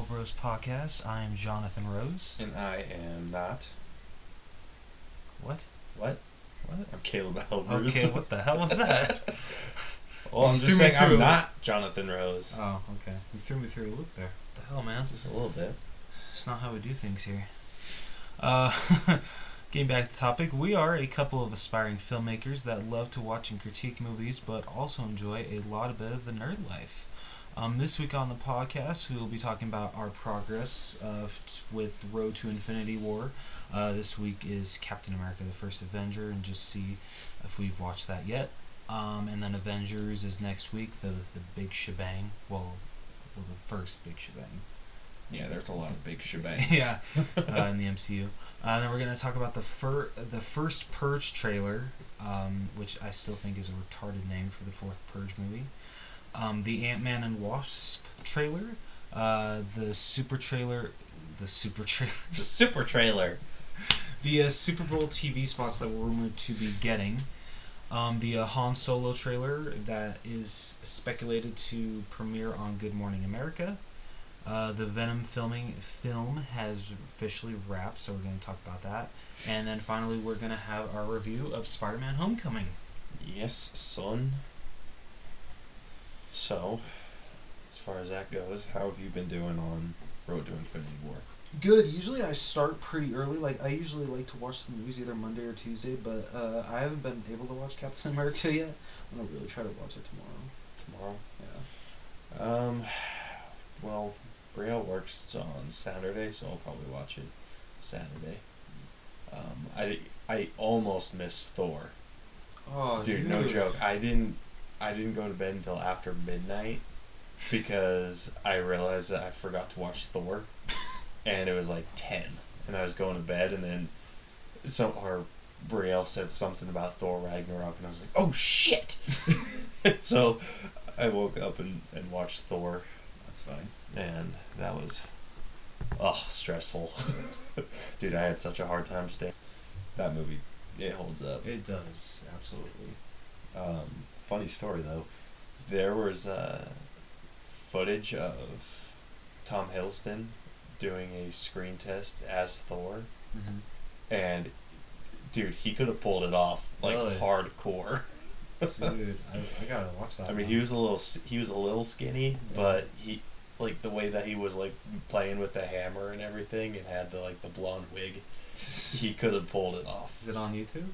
All Bros Podcast. I am Jonathan Rose. And I am not. What? What? What? I'm Caleb Albers. Okay, what the hell was that? well, I'm just saying I'm not Jonathan Rose. oh, okay. You threw me through a loop there. What the hell, man? Just a little bit. It's not how we do things here. Uh, getting back to topic, we are a couple of aspiring filmmakers that love to watch and critique movies, but also enjoy a lot of bit of the nerd life. Um, this week on the podcast, we will be talking about our progress uh, with Road to Infinity War. Uh, this week is Captain America: The First Avenger, and just see if we've watched that yet. Um, and then Avengers is next week, the the big shebang. Well, well, the first big shebang. Yeah, there's a lot of big shebangs. yeah, uh, in the MCU. Uh, and then we're gonna talk about the fir- the first Purge trailer, um, which I still think is a retarded name for the fourth Purge movie. Um, the Ant Man and Wasp trailer, uh, the super trailer, the super trailer, the super trailer. the uh, Super Bowl TV spots that we're rumored to be getting. Um, the uh, Han Solo trailer that is speculated to premiere on Good Morning America. Uh, the Venom filming film has officially wrapped, so we're going to talk about that. And then finally, we're going to have our review of Spider-Man: Homecoming. Yes, son. So, as far as that goes, how have you been doing on Road to Infinity War? Good. Usually I start pretty early. Like I usually like to watch the movies either Monday or Tuesday, but uh, I haven't been able to watch Captain America yet. I'm gonna really try to watch it tomorrow. Tomorrow? Yeah. Um, well, Brielle works on Saturday, so I'll probably watch it Saturday. Um, I, I almost missed Thor. Oh, Dude, no joke. I didn't I didn't go to bed until after midnight because I realized that I forgot to watch Thor, and it was like ten, and I was going to bed, and then some our Brielle said something about Thor Ragnarok, and I was like, oh shit! so I woke up and, and watched Thor, That's fine. and that was oh stressful. Dude, I had such a hard time staying. That movie, it holds up. It does absolutely. Um, funny story though, there was uh, footage of Tom Hiddleston doing a screen test as Thor, Mm-hmm. and dude, he could have pulled it off like Really? hardcore. Dude, I, I gotta watch that. I mean, he was a little he was a little skinny, Yeah. but he like the way that he was like playing with the hammer and everything, and had the like the blonde wig. He could have pulled it off. Is it on YouTube?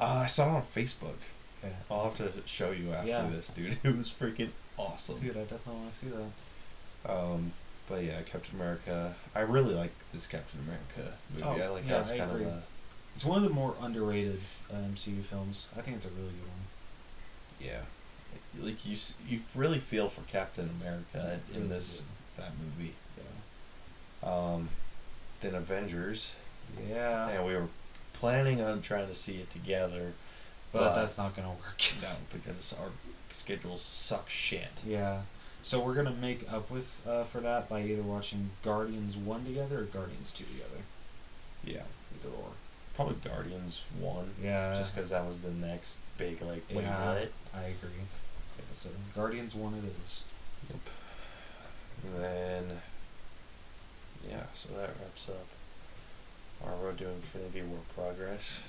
Uh, I saw it on Facebook. Okay. I'll have to show you after Yeah. this, dude. It was freaking awesome. Dude, I definitely want to see that. Um, but yeah, Captain America. I really like this Captain America movie. Oh, I like yeah, how it's I kind agree. of a It's one of the more underrated uh, MCU films. I think it's a really good one. yeah. Like you, you really feel for Captain America in Really this that movie. Yeah. Um, then Avengers, Yeah. and we were planning on trying to see it together. But, but- that's not gonna work. No, because our schedules suck shit. yeah. So we're gonna make up with uh, for that by either watching Guardians one together or Guardians two together. Yeah, Either or. probably Guardians one. Yeah. Just because that was the next big like wait Yeah. what? I agree. Yeah, so Guardians one it is. Yep. And then, yeah, so that wraps up our Road to Infinity War progress.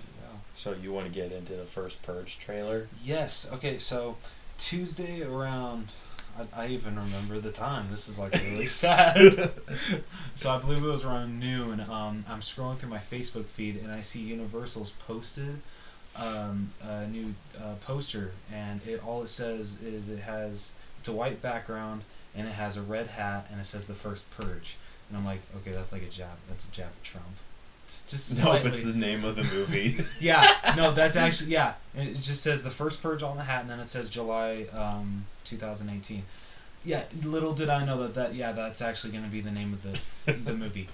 So you want to get into the first Purge trailer? Yes. Okay. So Tuesday around. I, I even remember the time. This is like really sad. so I believe it was around noon. Um, I'm scrolling through my Facebook feed and I see Universal's posted um, a new uh, poster, and it all it says is it has it's a white background and it has a red hat and it says the first purge. And I'm like, okay, that's like a jab. That's a jab at Trump. Just, Nope, it's the name of the movie. Yeah, no, that's actually yeah. And It just says the first purge on the hat, and then it says July um, 2018. Yeah, little did I know that that yeah, that's actually going to be the name of the the movie.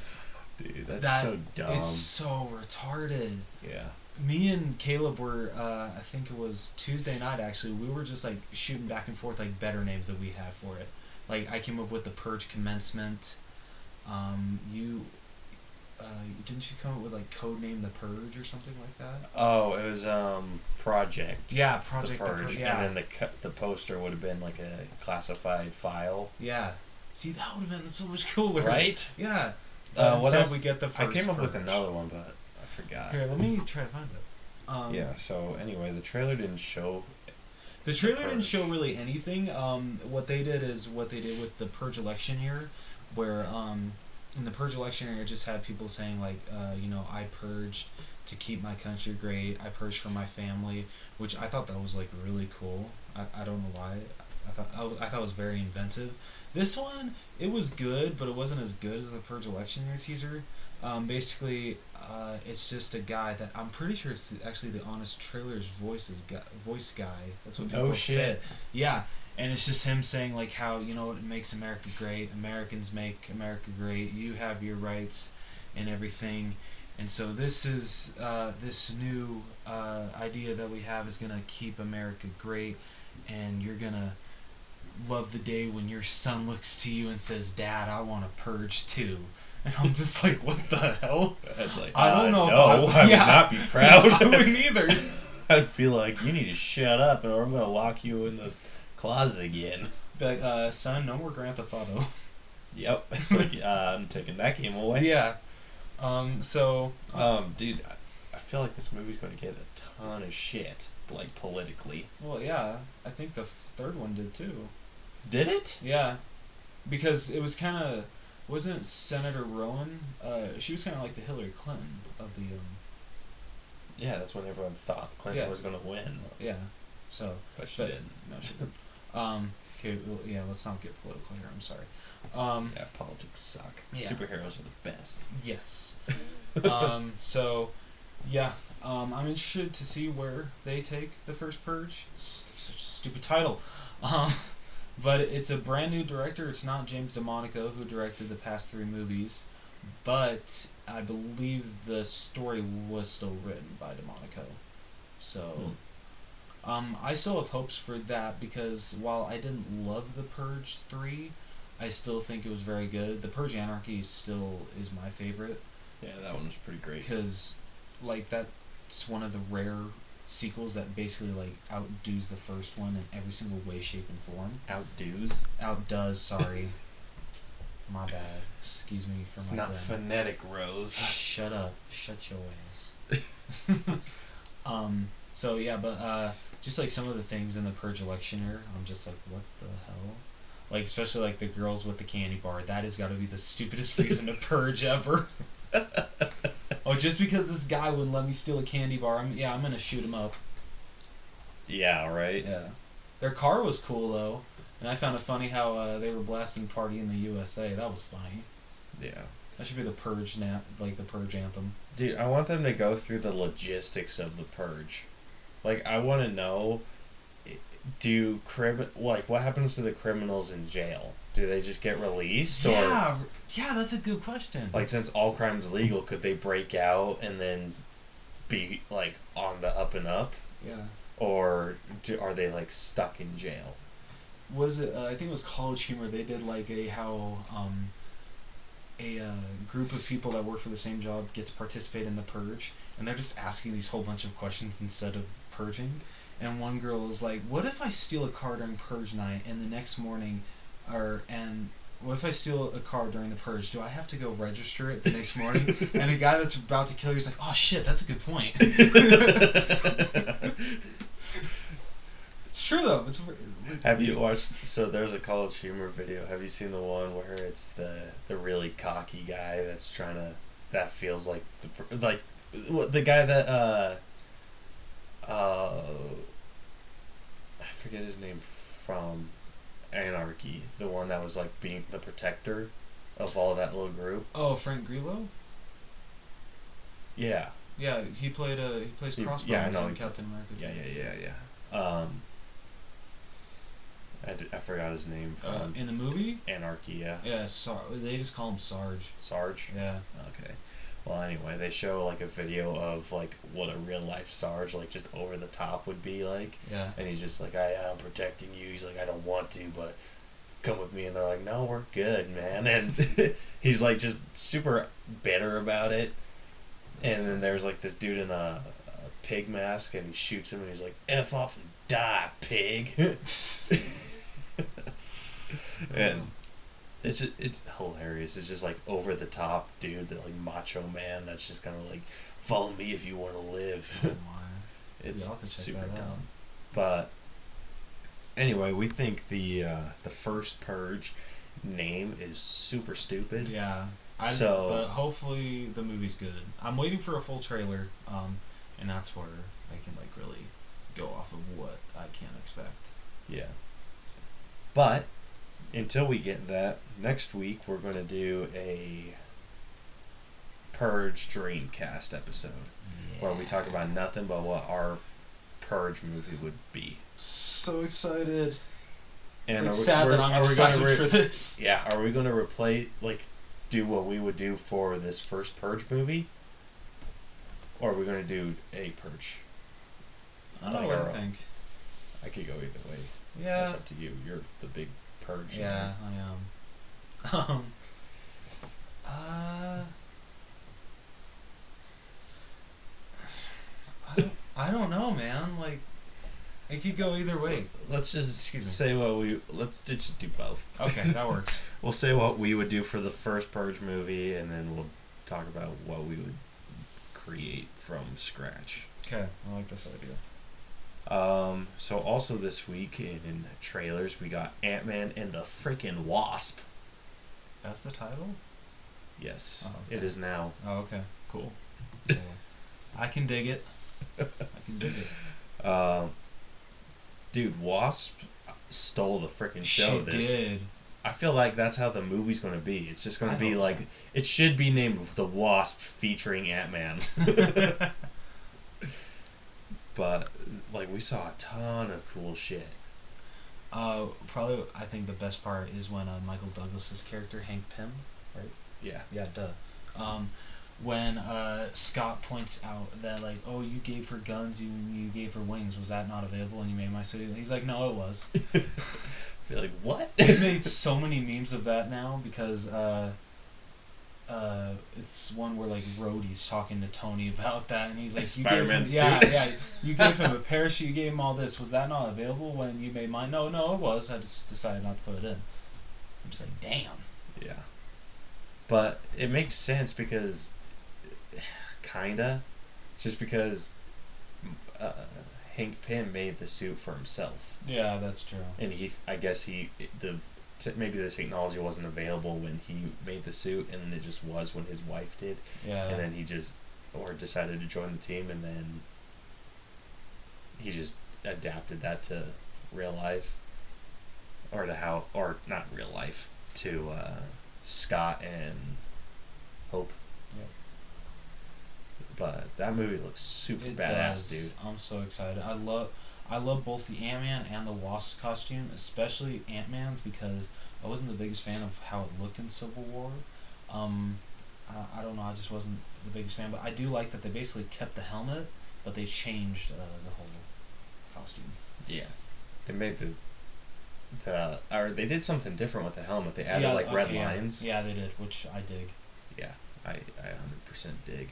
Dude, that's That- so dumb. It's so retarded. Yeah. Me and Caleb were, uh, I think it was Tuesday night actually. We were just like shooting back and forth like better names that we had for it. Like I came up with the purge commencement. Um, you, uh, didn't you come up with like code name the purge or something like that? Oh, it was um Project. Yeah, Project the the Purge, Purge. Yeah, and then the the poster would have been like a classified file. yeah. See, that would have been so much cooler. right? Yeah. Uh, what else? we get the I came up with another one, but I forgot. Here, let me try to find it. Um, Yeah. So anyway, the trailer didn't show. The trailer didn't show really anything. Um, what they did is what they did with the Purge election year, where um, in the Purge election it just had people saying like, uh, you know, I purged to keep my country great. I purged for my family, which I thought that was like really cool. I, I don't know why. I thought I, I thought it was very inventive. This one, it was good, but it wasn't as good as the Purge election year teaser. Um, basically, uh, it's just a guy that I'm pretty sure it's actually the Honest Trailer's voices guy, voice guy. That's what No people shit. said. Yeah, and it's just him saying like how you know it makes America great. Americans make America great. You have your rights and everything. And so this is uh, this new uh, idea that we have is gonna keep America great, and you're gonna love the day when your son looks to you and says, "Dad, I want to purge too." And I'm just like, "What the hell?" Like I don't know if No, I- I, yeah. would not be proud. I wouldn't either. I'd feel like you need to shut up, or I'm gonna lock you in the closet again. Like, uh, son, no more Grand Theft Auto. Yep. It's like uh, I'm taking that game away. yeah. Um. So. Um, dude, I, I feel like this movie's going to get a ton of shit, like politically. Well, yeah. I think the third one did too. Did it? Yeah, because it was kind of wasn't Senator Roan? Uh, she was kind of like the Hillary Clinton of the um. Yeah, that's when everyone thought Clinton Yeah. was going to win, Yeah. So but she But- didn't. no, she didn't. Um. Okay. Well, yeah. Let's not get political here. I'm sorry. Um. Yeah, politics suck. Yeah. Superheroes are the best. Yes. um. So, yeah. Um. I'm interested to see where they take the first purge. St- such a stupid title. Um. But it's a brand new director. It's not James DeMonaco who directed the past three movies, but I believe the story was still written by DeMonico. So, um, I still have hopes for that because while I didn't love the Purge three, I still think it was very good. The Purge Anarchy still is my favorite Yeah, that one was pretty great. because, like, that's one of the rare sequels that basically like outdoes the first one in every single way, shape, and form. Outdoes. Outdoes, sorry. My bad. Excuse me for It's my not grammar. phonetic, Rose. Shut up. Shut your ass. um. So yeah, but uh, just like some of the things in the purge election year, I'm just like, what the hell? Like especially like the girls with the candy bar. That has got to be the stupidest reason to purge ever. oh, just because this guy wouldn't let me steal a candy bar, I'm yeah, I'm gonna shoot him up. Yeah, right? Yeah. Their car was cool though, and I found it funny how uh, they were blasting "Party in the USA." That was funny. Yeah. That should be the purge na- like the purge anthem. Dude, I want them to go through the logistics of the purge. Like, I want to know do crib like what happens to the criminals in jail? Do they just get released or Yeah, yeah, that's a good question. like since all crime's legal, could they break out and then be like on the up and up yeah, or do, are they like stuck in jail? was it? Uh, I think it was College Humor. They did like a how um, a uh, group of people that work for the same job get to participate in the purge, and they're just asking these whole bunch of questions instead of purging. And one girl was like, "What if I steal a car during purge night, and the next morning, or and what if I steal a car during the purge? Do I have to go register it the next morning?" and the guy that's about to kill you is like, "Oh shit, that's a good point." it's true though. It's Have you watched? So there's a College Humor video. Have you seen the one where it's the the really cocky guy that's trying to that feels like the like the guy that uh uh I forget his name from Anarchy. The one that was like being the protector of all that little group. Oh, Frank Grillo. Yeah, Yeah, he played a he plays Crossbones yeah, know. in Captain America. yeah, yeah, yeah, yeah. Um, I, d- I forgot his name from Uh, in the movie, Anarchy. Yeah, yeah, Sar- they just call him Sarge. Sarge. Yeah. Okay. Well, anyway, they show like a video of like what a real life Sarge like just over the top would be like, Yeah. and he's just like, I I'm protecting you. He's like, I don't want to, but come with me. And they're like, No, we're good, man. And he's like just super bitter about it. And then there's like this dude in a, a pig mask, and he shoots him, and he's like, F off and die, pig. and It's just, it's hilarious. It's just like over the top dude, that like macho man. That's just kind of like follow me if you want to live. It's I'll have to check super dumb. But anyway, we think the uh, the first purge name is super stupid. Yeah. I, So- but hopefully the movie's good. I'm waiting for a full trailer, um, and that's where I can like really go off of what I can expect. Yeah. But until we get that, next week we're going to do a Purge Dreamcast episode where we talk about nothing but what our Purge movie would be. So excited. And it's like we- sad that I'm excited re- for this. Yeah, are we going to replay like do what we would do for this first Purge movie? Or are we going to do a Purge? I don't know Like what our to own. think. I could go either way. Yeah. That's up to you. You're the big Purge. Yeah, I am. Um. Uh. I don't, I don't know, man. Like, it could go either way. Let's just say what we let's do- just do both. Okay, that works. We'll say what we would do for the first Purge movie, and then we'll talk about what we would create from scratch. Okay, I like this idea. Um, so also this week in trailers, we got Ant Man and the freaking Wasp. That's the title. Yes, Oh, okay. is now. Oh, okay, cool. Cool. I can dig it. I can dig it. Um, dude, Wasp stole the freaking show. she this did. I feel like that's how the movie's going to be. It's just going to be like not. it should be named The Wasp featuring Ant Man. but like we saw a ton of cool shit. uh, probably, I think the best part is when uh, Michael Douglas's character Hank Pym, right? Yeah. Yeah, duh. Um, when uh, Scott points out that like, oh, you gave her guns, you you gave her wings. Was that not available? And you made my city. He's like, no, it was. Be like what? we made so many memes of that now because uh, uh, it's one where like Rhodey's talking to Tony about that, and he's like, you gave him, Spider-Man yeah, suit. yeah, you gave him a parachute, you gave him all this. Was that not available when you made mine? No, no, it was. I just decided not to put it in. I'm just like, damn. yeah. But it makes sense because kinda just because uh, Hank Pym made the suit for himself. Yeah, that's true. and he i guess he the maybe the technology wasn't available when he made the suit and then it just was when his wife did Yeah. and then he just or decided to join the team and then he just adapted that to real life or to how or not real life to uh, scott and hope Yep. but that movie looks super It badass does. dude I'm so excited. I love I love both the Ant Man and the Wasp costume, especially Ant Man's because I wasn't the biggest fan of how it looked in Civil War. Um, I, I don't know. I just wasn't the biggest fan, but I do like that they basically kept the helmet, but they changed uh, the whole costume. Yeah, they made the the or they did something different with the helmet. They added Yeah, like red okay, yeah. lines. Yeah, they did, which I dig. Yeah, I I hundred percent dig.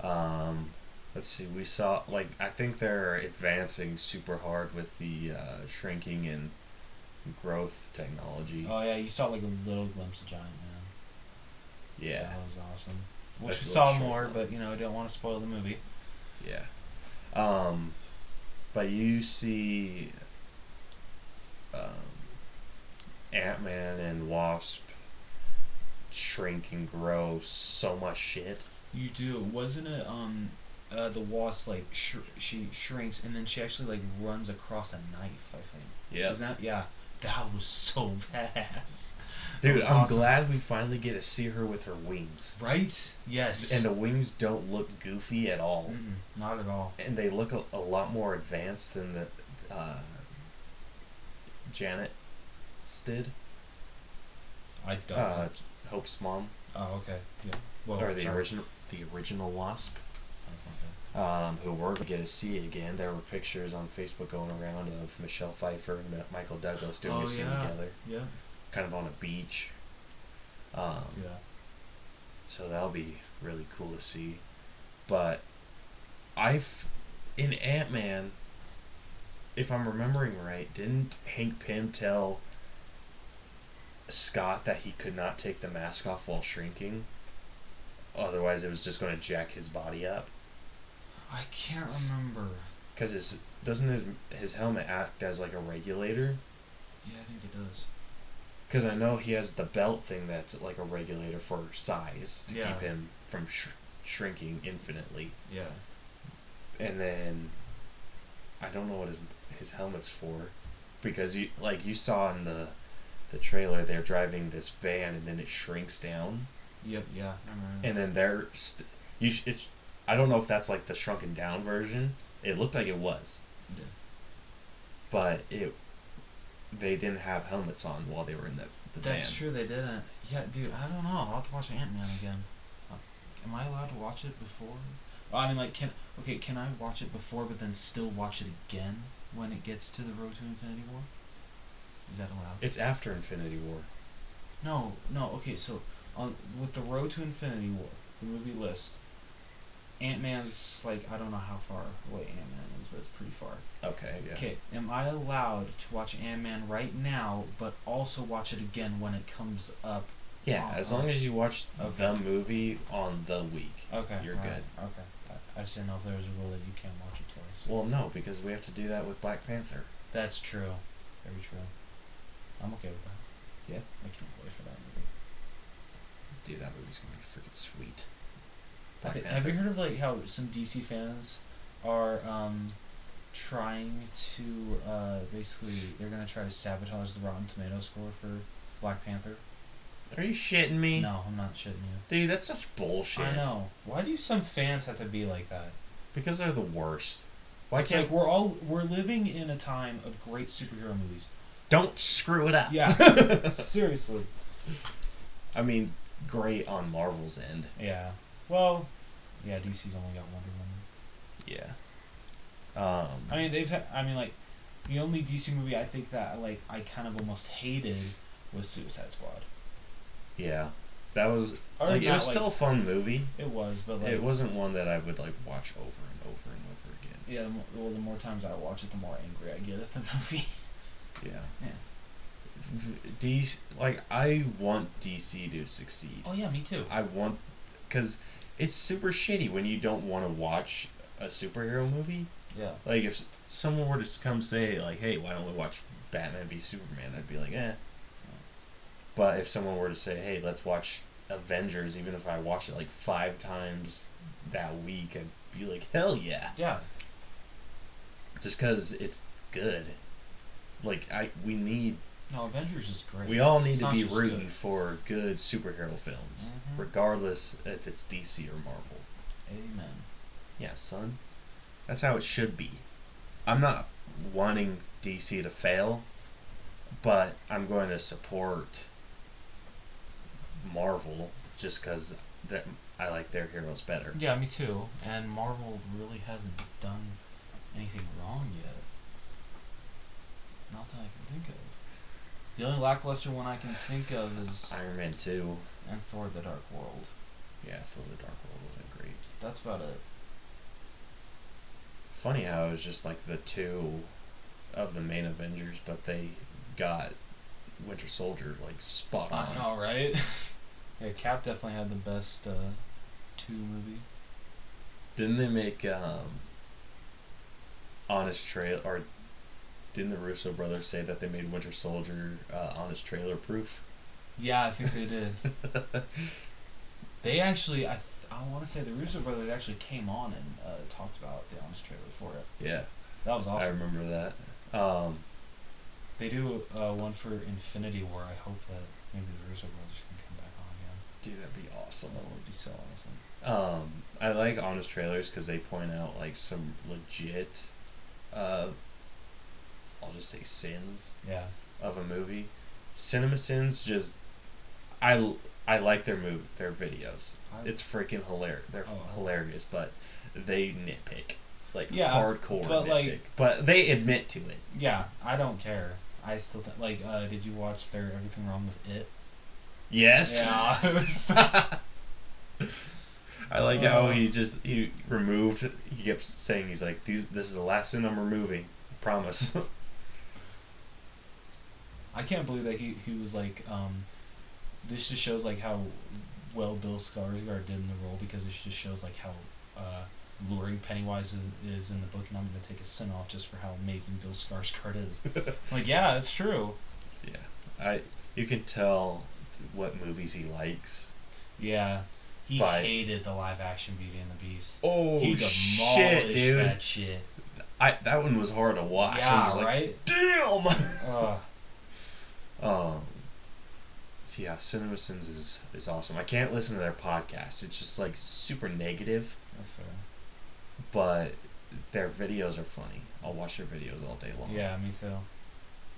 Um, let's see. We saw like I think they're advancing super hard with the uh, shrinking and growth technology. Oh yeah, you saw like a little glimpse of Giant Man. yeah, that was awesome. Wish That's we saw more, short. but you know, I don't want to spoil the movie. yeah. Um, but you see, um, Ant Man and Wasp shrink and grow so much shit. You do, wasn't it? Um, uh, the wasp like sh- she shrinks and then she actually like runs across a knife. I think. Yeah. Isn't that yeah? That was so badass. Dude, I'm awesome. glad we finally get to see her with her wings. Right? Yes. And the wings don't look goofy at all. Mm-mm, not at all. And they look a, a lot more advanced than the uh, Janet did. I don't. Uh, know. Hope's mom. oh, okay. Yeah. Well, or the sorry. original the original Wasp. Um, who we're gonna get to see again. There were pictures on Facebook going around of Michelle Pfeiffer and Michael Douglas doing Oh, a scene yeah. together, Yeah. kind of on a beach. Um. So that'll be really cool to see. But I've in Ant Man, if I'm remembering right, didn't Hank Pym tell Scott that he could not take the mask off while shrinking. Otherwise, it was just going to jack his body up. I can't remember. Cause his doesn't his his helmet act as like a regulator? Yeah, I think it does. Cause I know he has the belt thing that's like a regulator for size to Yeah. keep him from sh- shrinking infinitely. Yeah. And then I don't know what his his helmet's for, because you like you saw in the the trailer they're driving this van and then it shrinks down Yep. Yeah. I remember. and then they're st- you sh- it's I don't know if that's like the shrunken down version. It looked like it was, Yeah. but it they didn't have helmets on while they were in the the That's van. true. They didn't. Yeah, dude. I don't know. I'll have to watch Ant Man again. Am I allowed to watch it before? Well, I mean, like, can okay? Can I watch it before, but then still watch it again when it gets to the Road to Infinity War? Is that allowed? It's after Infinity War. No, no. Okay, so on with the Road to Infinity War, the movie list, Ant Man's like I don't know how far away Ant Man is, but it's pretty far. Okay, yeah. Okay, am I allowed to watch Ant Man right now, but also watch it again when it comes up? Yeah, Oh, as long as you watch Okay. the movie on the week. Okay, You're alright, good. Okay, I, I just didn't know if there was a rule that you can't watch it twice. Well, no, because we have to do that with Black Panther. That's true, very true. I'm okay with that. Yeah. I can't wait for that movie. Dude, that movie's gonna be freaking sweet. I Black thi- have you heard of like how some DC fans are um, trying to uh, basically they're gonna try to sabotage the Rotten Tomato score for Black Panther? Are you shitting me? No, I'm not shitting you. Dude, that's such bullshit. I know. Why do some fans have to be like that? Because they're the worst. Why it's can't like we're all we're living in a time of great superhero movies. don't screw it up? Yeah. Seriously. I mean, great on Marvel's end. Yeah. Well, yeah. DC's only got Wonder Woman. Yeah. Um. I mean, they've. Ha- I mean, like, the only DC movie I think that like I kind of almost hated was Suicide Squad. yeah. That was Other like it was that, still a fun movie. It was, but like, it wasn't one that I would like watch over and over and over again. Yeah. The more, well, the more times I watch it, the more angry I get at the movie. Yeah. Yeah. DC, like I want DC to succeed. oh yeah, me too. I want, cause it's super shitty when you don't want to watch a superhero movie. Yeah. Like if someone were to come say like, "Hey, why don't we watch Batman v Superman?" I'd be like, "Eh." But if someone were to say, "Hey, let's watch Avengers," even if I watch it like five times that week, I'd be like, "Hell yeah!" Yeah. Just cause it's good. Like I, we need No, Avengers is great. We all need It's to be rooting good. for good superhero films, Mhm. regardless if it's DC or Marvel. Amen. Yeah, son. That's how it should be. I'm not wanting DC to fail, but I'm going to support Marvel just because that I like their heroes better. Yeah, me too. And Marvel really hasn't done anything wrong yet. Not that I can think of. The only lackluster one I can think of is Iron Man 2. and Thor: The Dark World. Yeah, Thor the Dark World wasn't great. That's about it. Funny how it was just like the two of the main Avengers, but they got Winter Soldier like spot on. I know, right? yeah, Cap definitely had the best uh, two movie. Didn't they make um, Honest Trail or didn't the Russo brothers say that they made Winter Soldier uh, Honest Trailer proof? Yeah, I think they did. they actually, I, th- I want to say the Russo brothers actually came on and uh, talked about the honest trailer for it. yeah, That was awesome. I remember that. Um, They do uh, one for Infinity War. I hope that maybe the Russo brothers can come back on again. dude, that'd be awesome. That would be so awesome. Um, I like Honest Trailers because they point out like some legit, uh, I'll just say sins Yeah. of a movie. Cinema Sins just, I like their move their videos. I- It's freaking hilarious. They're Oh. hilarious, but they nitpick like Yeah, hardcore but, nitpick. like- but they admit to it. Yeah, I don't care. I still think like. Uh, did you watch their Everything Wrong with It? Yes. Yeah, was- I like how Uh. he just he removed. He kept saying he's like these. This is the last sin I'm removing. I promise. I can't believe that he he was like um, this just shows like how well Bill Skarsgård did in the role because it just shows like how uh, luring Pennywise is, is in the book, and I'm gonna take a sin off just for how amazing Bill Skarsgård is. like, yeah, it's true. Yeah, I you can tell what movies he likes. Yeah, he But- hated the live action Beauty and the Beast. Oh he demolished that shit. I that one was hard to watch. Yeah, like, right. Damn. Ugh. um. yeah, Cinema Sins is is awesome. I can't listen to their podcast. It's just like super negative, That's fair. but their videos are funny. I'll watch their videos all day long. Yeah, me too.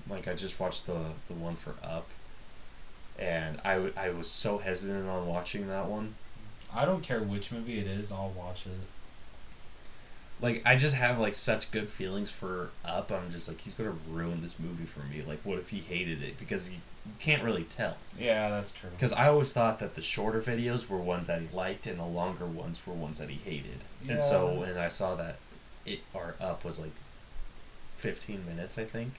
Like I just watched the the one for Up, and I w- I was so hesitant on watching that one. I don't care which movie it is. I'll watch it. Like I just have like such good feelings for Up. I'm just like he's gonna ruin this movie for me. Like what if he hated it? Because you, you can't really tell. Yeah, that's true. Because I always thought that the shorter videos were ones that he liked, and the longer ones were ones that he hated. Yeah. And so when I saw that it or Up was like 15 minutes, I think.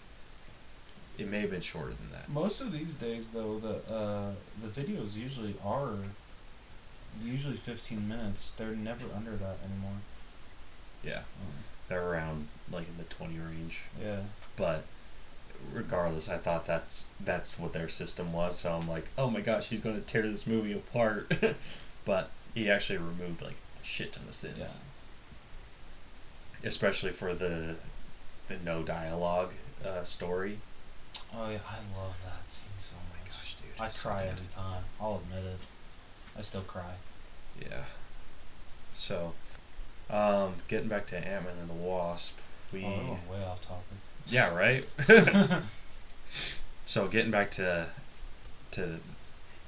It may have been shorter than that. Most of these days, though, the uh, the videos usually are usually 15 minutes. They're never under that anymore. Yeah, Um, they're around like in the 20 range. yeah. But regardless, I thought that's that's what their system was. So I'm like, oh my gosh, he's going to tear this movie apart. but he actually removed like a shit ton of sins, especially for the the no dialogue uh, story. Oh yeah, I love that scene so Oh my much. gosh, dude! I cry every time. I'll admit it. I still cry. Yeah. So, um, getting back to Ant Man and the Wasp, we Oh, way off topic. yeah right. so getting back to to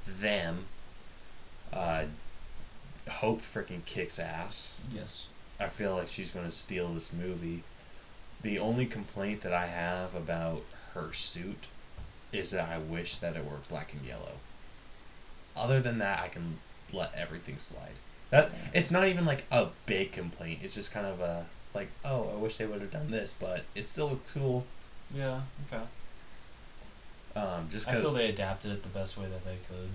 them, uh, Hope freaking kicks ass. yes. I feel like she's gonna steal this movie. The only complaint that I have about her suit is that I wish that it were black and yellow. Other than that, I can let everything slide. That it's not even like a big complaint. It's just kind of a like, oh, I wish they would have done this, but it still looks cool. Yeah. Okay. Um, just I feel they adapted it the best way that they could.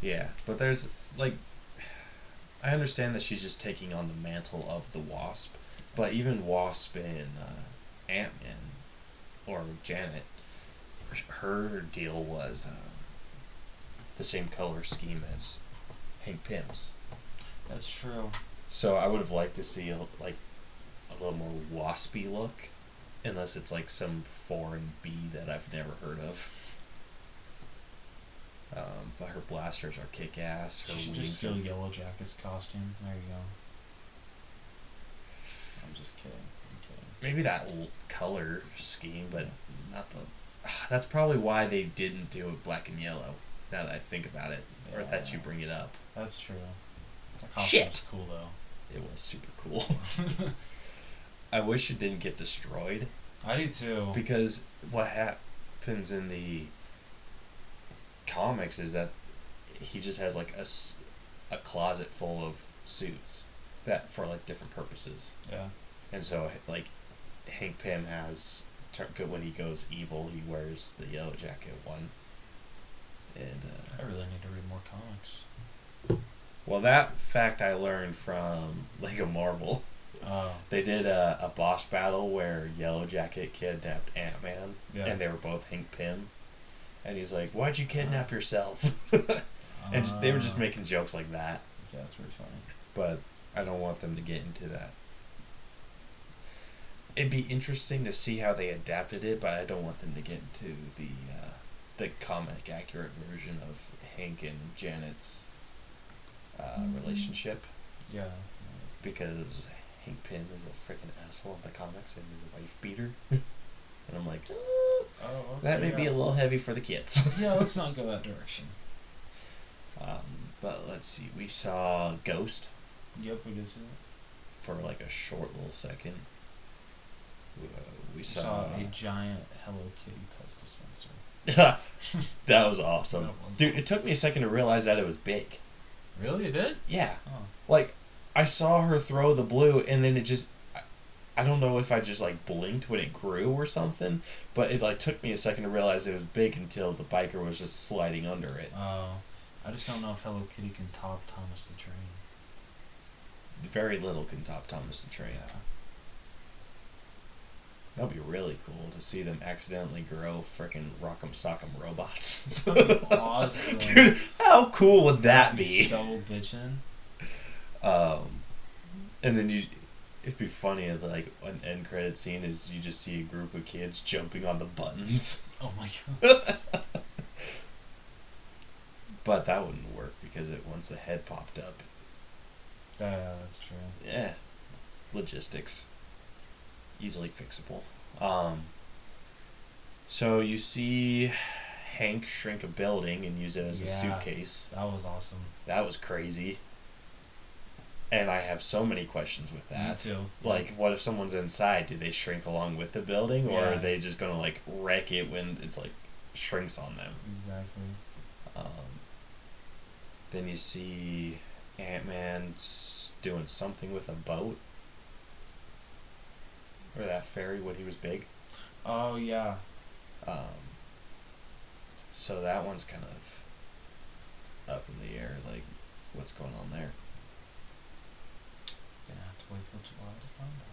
Yeah, but there's like, I understand that she's just taking on the mantle of the Wasp, but even Wasp in uh, Ant Man or Janet, her deal was um, the same color scheme as Hank Pym's. That's true. So I would have liked to see a, like a little more waspy look, unless it's like some foreign bee that I've never heard of. Um, but her blasters are kick ass. Her She should just steal Yellow Jacket's costume. There you go. I'm just kidding. I'm kidding. maybe that color scheme, but not the. That's probably why they didn't do it black and yellow. Now that I think about it, or that you bring it up, That's true. Shit. cool though. it was super cool. I wish it didn't get destroyed. I do too. because what happens in the comics is that he just has like a, a closet full of suits that for like different purposes yeah. and so like hank pym has good when he goes evil he wears the yellow jacket one and uh, I really need to read more comics. Well that fact i learned from lego marvel Oh. They did a, a boss battle where Yellow Jacket kidnapped Ant Man, Yeah. and they were both Hank Pym. And he's like, "Why'd you kidnap yourself?" and j- they were just Uh, making jokes like that. Yeah, that's pretty funny. But I don't want them to get into that. It'd be interesting to see how they adapted it, but I don't want them to get into the uh, the comic accurate version of Hank and Janet's uh, relationship Yeah. because Hank Pym is a freaking asshole in the comics and he's a wife beater. and I'm like, "Uh, Oh, that may yeah. be a little heavy for the kids. yeah, let's not go that direction. um, but let's see, we saw Ghost Yep, we did see that. for like a short little second. Uh, we We saw, saw a giant Hello Kitty Pez dispenser. that was awesome, That was dude. It took me a second to realize that it was big. Really, it did? Yeah, Oh. like I saw her throw the blue, and then it just, I, I don't know if I just like blinked when it grew or something, but it like took me a second to realize it was big until the biker was just sliding under it. Oh, I just don't know if Hello Kitty can top Thomas the Train. Very little can top Thomas the Train. That'd be really cool to see them accidentally grow freaking Rock'em Sock'em robots. Awesome. Dude, how cool would that be? So bitchin'. Um, and then you, it'd be funny if like an end credit scene is you just see a group of kids jumping on the buttons. Oh my god. but that wouldn't work because it once the head popped up. Yeah, that's true. Yeah, logistics, easily fixable. Um, so you see Hank shrink a building and use it as a suitcase. That was awesome. That was crazy. And I have so many questions with that. Me too. Like, what if someone's inside? Do they shrink along with the building, or Yeah. are they just gonna like wreck it when it's like shrinks on them? Exactly. Um, then you see Ant Man doing something with a boat, or that fairy when he was big. Oh yeah. Um, so that one's kind of up in the air. Like, what's going on there? Gonna have to wait till July to find out.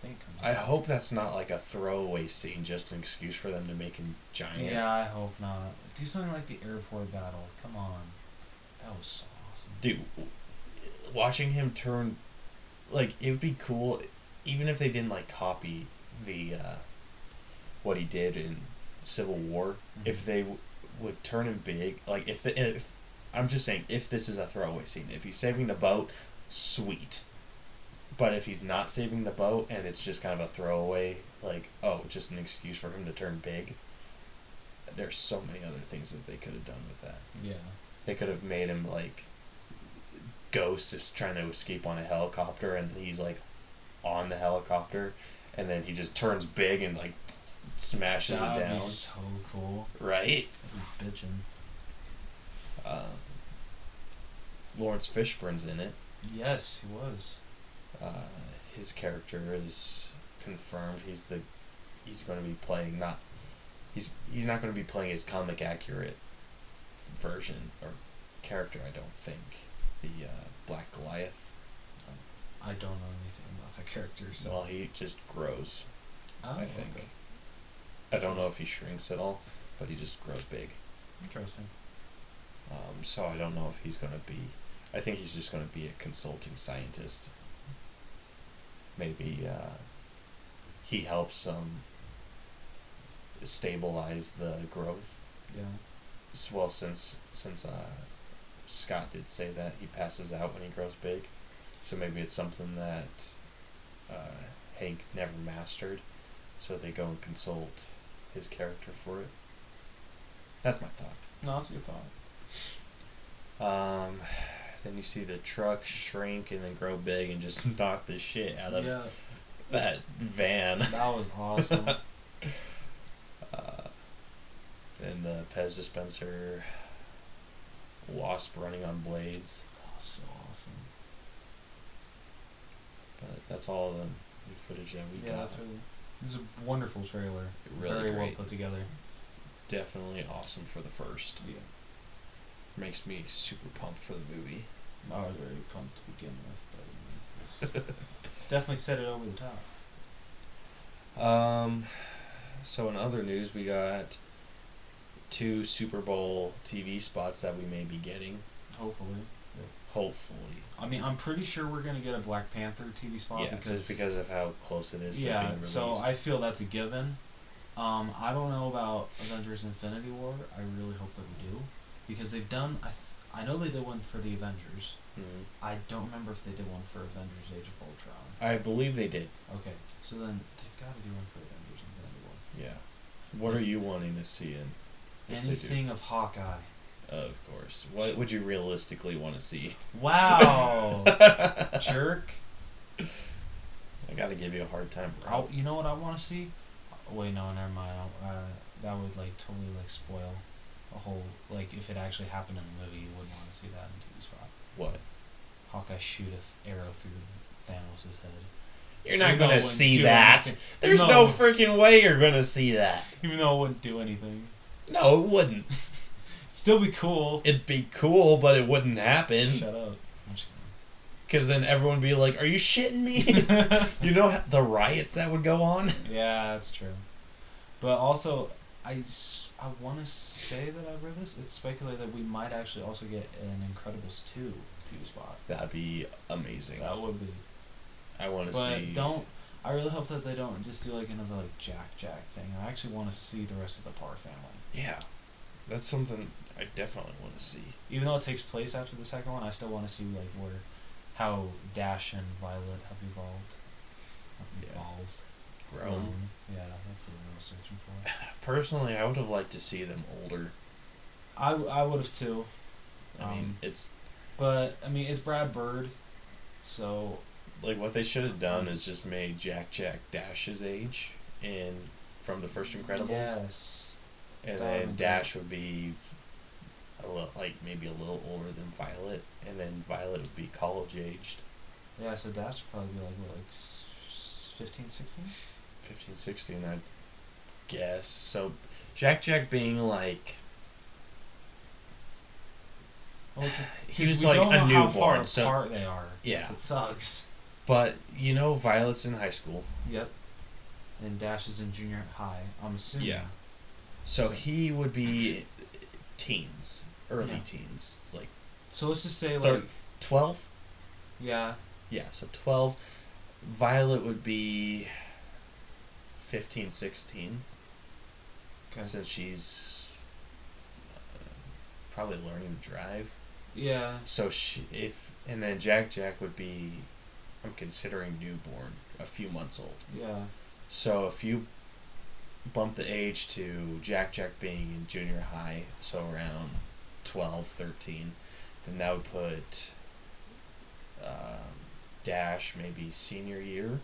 Think. I hope that's not like a throwaway scene, just an excuse for them to make him giant. Yeah, I hope not. Do something like the airport battle. Come on. That was so awesome. dude, watching him turn, like it would be cool, even if they didn't like copy the uh, what he did in Civil War. If Mhm. they w- would turn him big, like if the if I'm just saying if this is a throwaway scene, if he's saving the boat, sweet. But if he's not saving the boat and it's just kind of a throwaway, like oh, just an excuse for him to turn big. There's so many other things that they could have done with that. Yeah. They could have made him like Ghost is trying to escape on a helicopter and he's like on the helicopter and then he just turns big and like smashes That'd it down. be so cool. Right? That'd bitchin'. Uh, Laurence Fishburne's in it. Yes, he was. Uh, his character is confirmed. He's the he's going to be playing not he's he's not going to be playing his comic accurate version or character. I don't think the uh, Black Goliath. I don't know anything that character, so. Well, he just grows. Oh, I think. okay. I don't know if he shrinks at all, but he just grows big. Interesting. Um, so I don't know if he's going to be. I think he's just going to be a consulting scientist. Maybe uh, he helps um, stabilize the growth. Yeah. S- Well, since since uh, Scott did say that he passes out when he grows big, so maybe it's something that uh, Hank never mastered. So they go and consult his character for it. That's my thought. No, that's a good thought. Um, then you see the truck shrink and then grow big and just knock the shit out of Yeah, that van. that was awesome. uh, and the Pez dispenser, wasp running on blades. that was so awesome. But that's all the new footage that we Yeah, got. that's really. This is a wonderful trailer. Really Very well great. put together. Definitely awesome for the first. Yeah. Makes me super pumped for the movie. I was very pumped to begin with, but I mean, it's, it's definitely set it over the top. Um, so in other news, we got two Super Bowl TV spots that we may be getting. Hopefully. Hopefully, I mean, I'm pretty sure we're gonna get a Black Panther TV spot yeah, because just because of how close it is to yeah. being released. So I feel that's a given. Um, I don't know about Avengers: Infinity War. I really hope that we do, because they've done. I th- I know they did one for the Avengers. Mhm. I don't remember if they did one for Avengers: Age of Ultron. I believe they did. Okay, so then they've got to do one for Avengers: Infinity War. Yeah. What are you wanting to see in? Anything of Hawkeye. Of course. What would you realistically want to see? Wow, jerk. I gotta give you a hard time, bro. I'll, you know what I want to see? Wait, no, never mind. Uh, that would like totally like spoil a whole like if it actually happened in the movie, you wouldn't want to see that in TV spot. What? Hawkeye shooteth arrow through Thanos' head. You're not it gonna see that. anything. There's No. no freaking way you're gonna see that. Even though it wouldn't do anything. No, it wouldn't. Still be cool. It'd be cool, but it wouldn't happen. Shut up. Because then everyone would be like, "Are you shitting me?" you know the riots that would go on. yeah, that's true. But also, I, I want to say that I read this. It's speculated that we might actually also get an Incredibles 2 TV spot. That'd be amazing. That would be. I want to But see. don't. I really hope that they don't just do like another like Jack Jack thing. I actually want to see the rest of the Parr family. Yeah, that's something I definitely want to see. Even though it takes place after the second one, I still want to see like where, how Dash and Violet have evolved. Yeah. Evolved. Grown. Yeah, that's the word I was searching for. Personally, I would have liked to see them older. I, I would have too. I mean, Um, it's But I mean, it's Brad Bird, so like what they should have done is just made Jack Jack Dash's age in from the first Incredibles, Yes. And then would've Dash would be a little like maybe a little older than Violet, and then Violet would be college aged, Yeah, so Dash would probably be like what, like s- 15, 16? 15, 16, I'd guess. So Jack Jack being like Well, He was like a know how far newborn, so- apart they are. Yeah. so it sucks. But you know, Violet's in high school, Yep. And Dash is in junior high. I'm assuming. Yeah. So So- he would be teens, early Yeah. teens, like So let's just say Thir- like twelve. yeah, Yeah, so twelve. Violet would be 15, 16, okay. since she's uh, probably learning to drive. yeah, So she, if and then Jack Jack would be, I'm considering newborn, a few months old. yeah, So if you bump the age to Jack Jack being in junior high, so around 12, 13, then that would put um, Dash maybe senior year,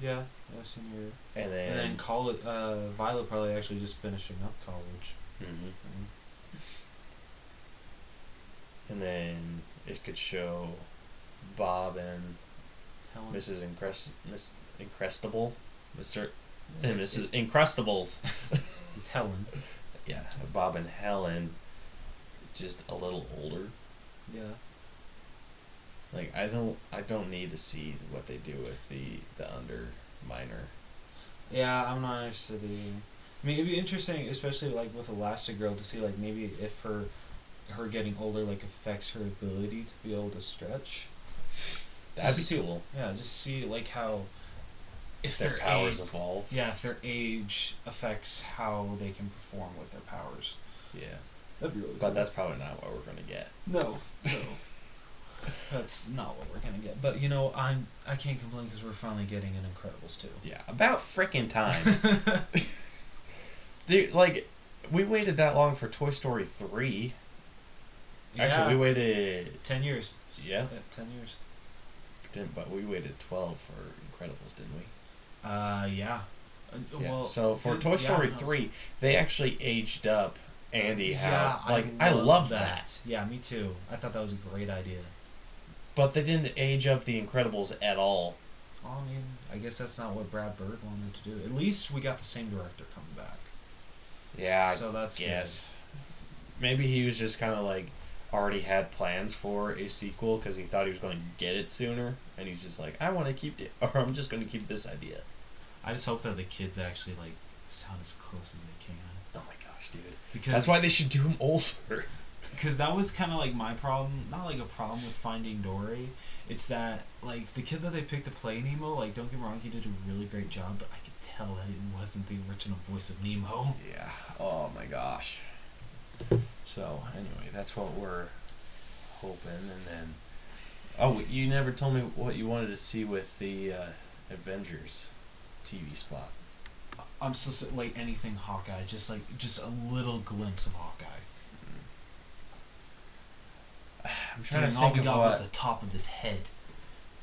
yeah. Yeah, senior. year. and then, And then college. Uh, Violet probably actually just finishing up college. Mhm. Mhm. and then it could show Bob and Helen. Mrs. Increst, Miss Increstable, Mister Yeah, and Mrs. Incrustables. It's Helen. yeah, Bob and Helen, just a little older. Yeah. Like I don't I don't need to see what they do with the the under minor. Yeah, I'm not interested in. I mean, it'd be interesting, especially like with Elastigirl, to see like maybe if her, her getting older like affects her ability to be able to stretch. That'd Just be see- cool. Yeah, just see like how, if Their their, powers age, evolve. yeah, if their age affects how they can perform with their powers. Yeah. That'd be really But that's probably not what we're gonna get. no, no. That's not what we're gonna get. But you know, I'm I can't complain because we're finally getting an Incredibles two. Yeah. About freaking time. Dude, like we waited that long for Toy Story three. Actually, we waited. ten years. Yeah. ten years. Didn't, but we waited twelve for Incredibles, didn't we? Uh, yeah. Uh, Yeah. Well, so for did- Toy Story so- three, they actually aged up Andy Yeah, how like I, loved love that. Yeah, me too. I thought that was a great idea. But they didn't age up the Incredibles at all. Well, I mean, I guess that's not what Brad Bird wanted to do. At least we got the same director coming back. Yeah, so that's yes. Maybe he was just kind of like already had plans for a sequel because he thought he was going to get it sooner, and he's just like, I want to keep it, or I'm just going to keep this idea. I just hope that the kids actually like sound as close as they can. Oh my gosh, dude! Because That's why they should do him older. because that was kind of like my problem not like a problem with finding dory it's that like the kid that they picked to play nemo like don't get me wrong he did a really great job but i could tell that it wasn't the original voice of nemo Yeah. Oh my gosh. So anyway, that's what we're hoping, and then. Oh, you never told me what you wanted to see with the uh, Avengers TV spot. i'm so like anything hawkeye just like just a little glimpse of hawkeye I'm so trying to all think we of got what. was the top of his head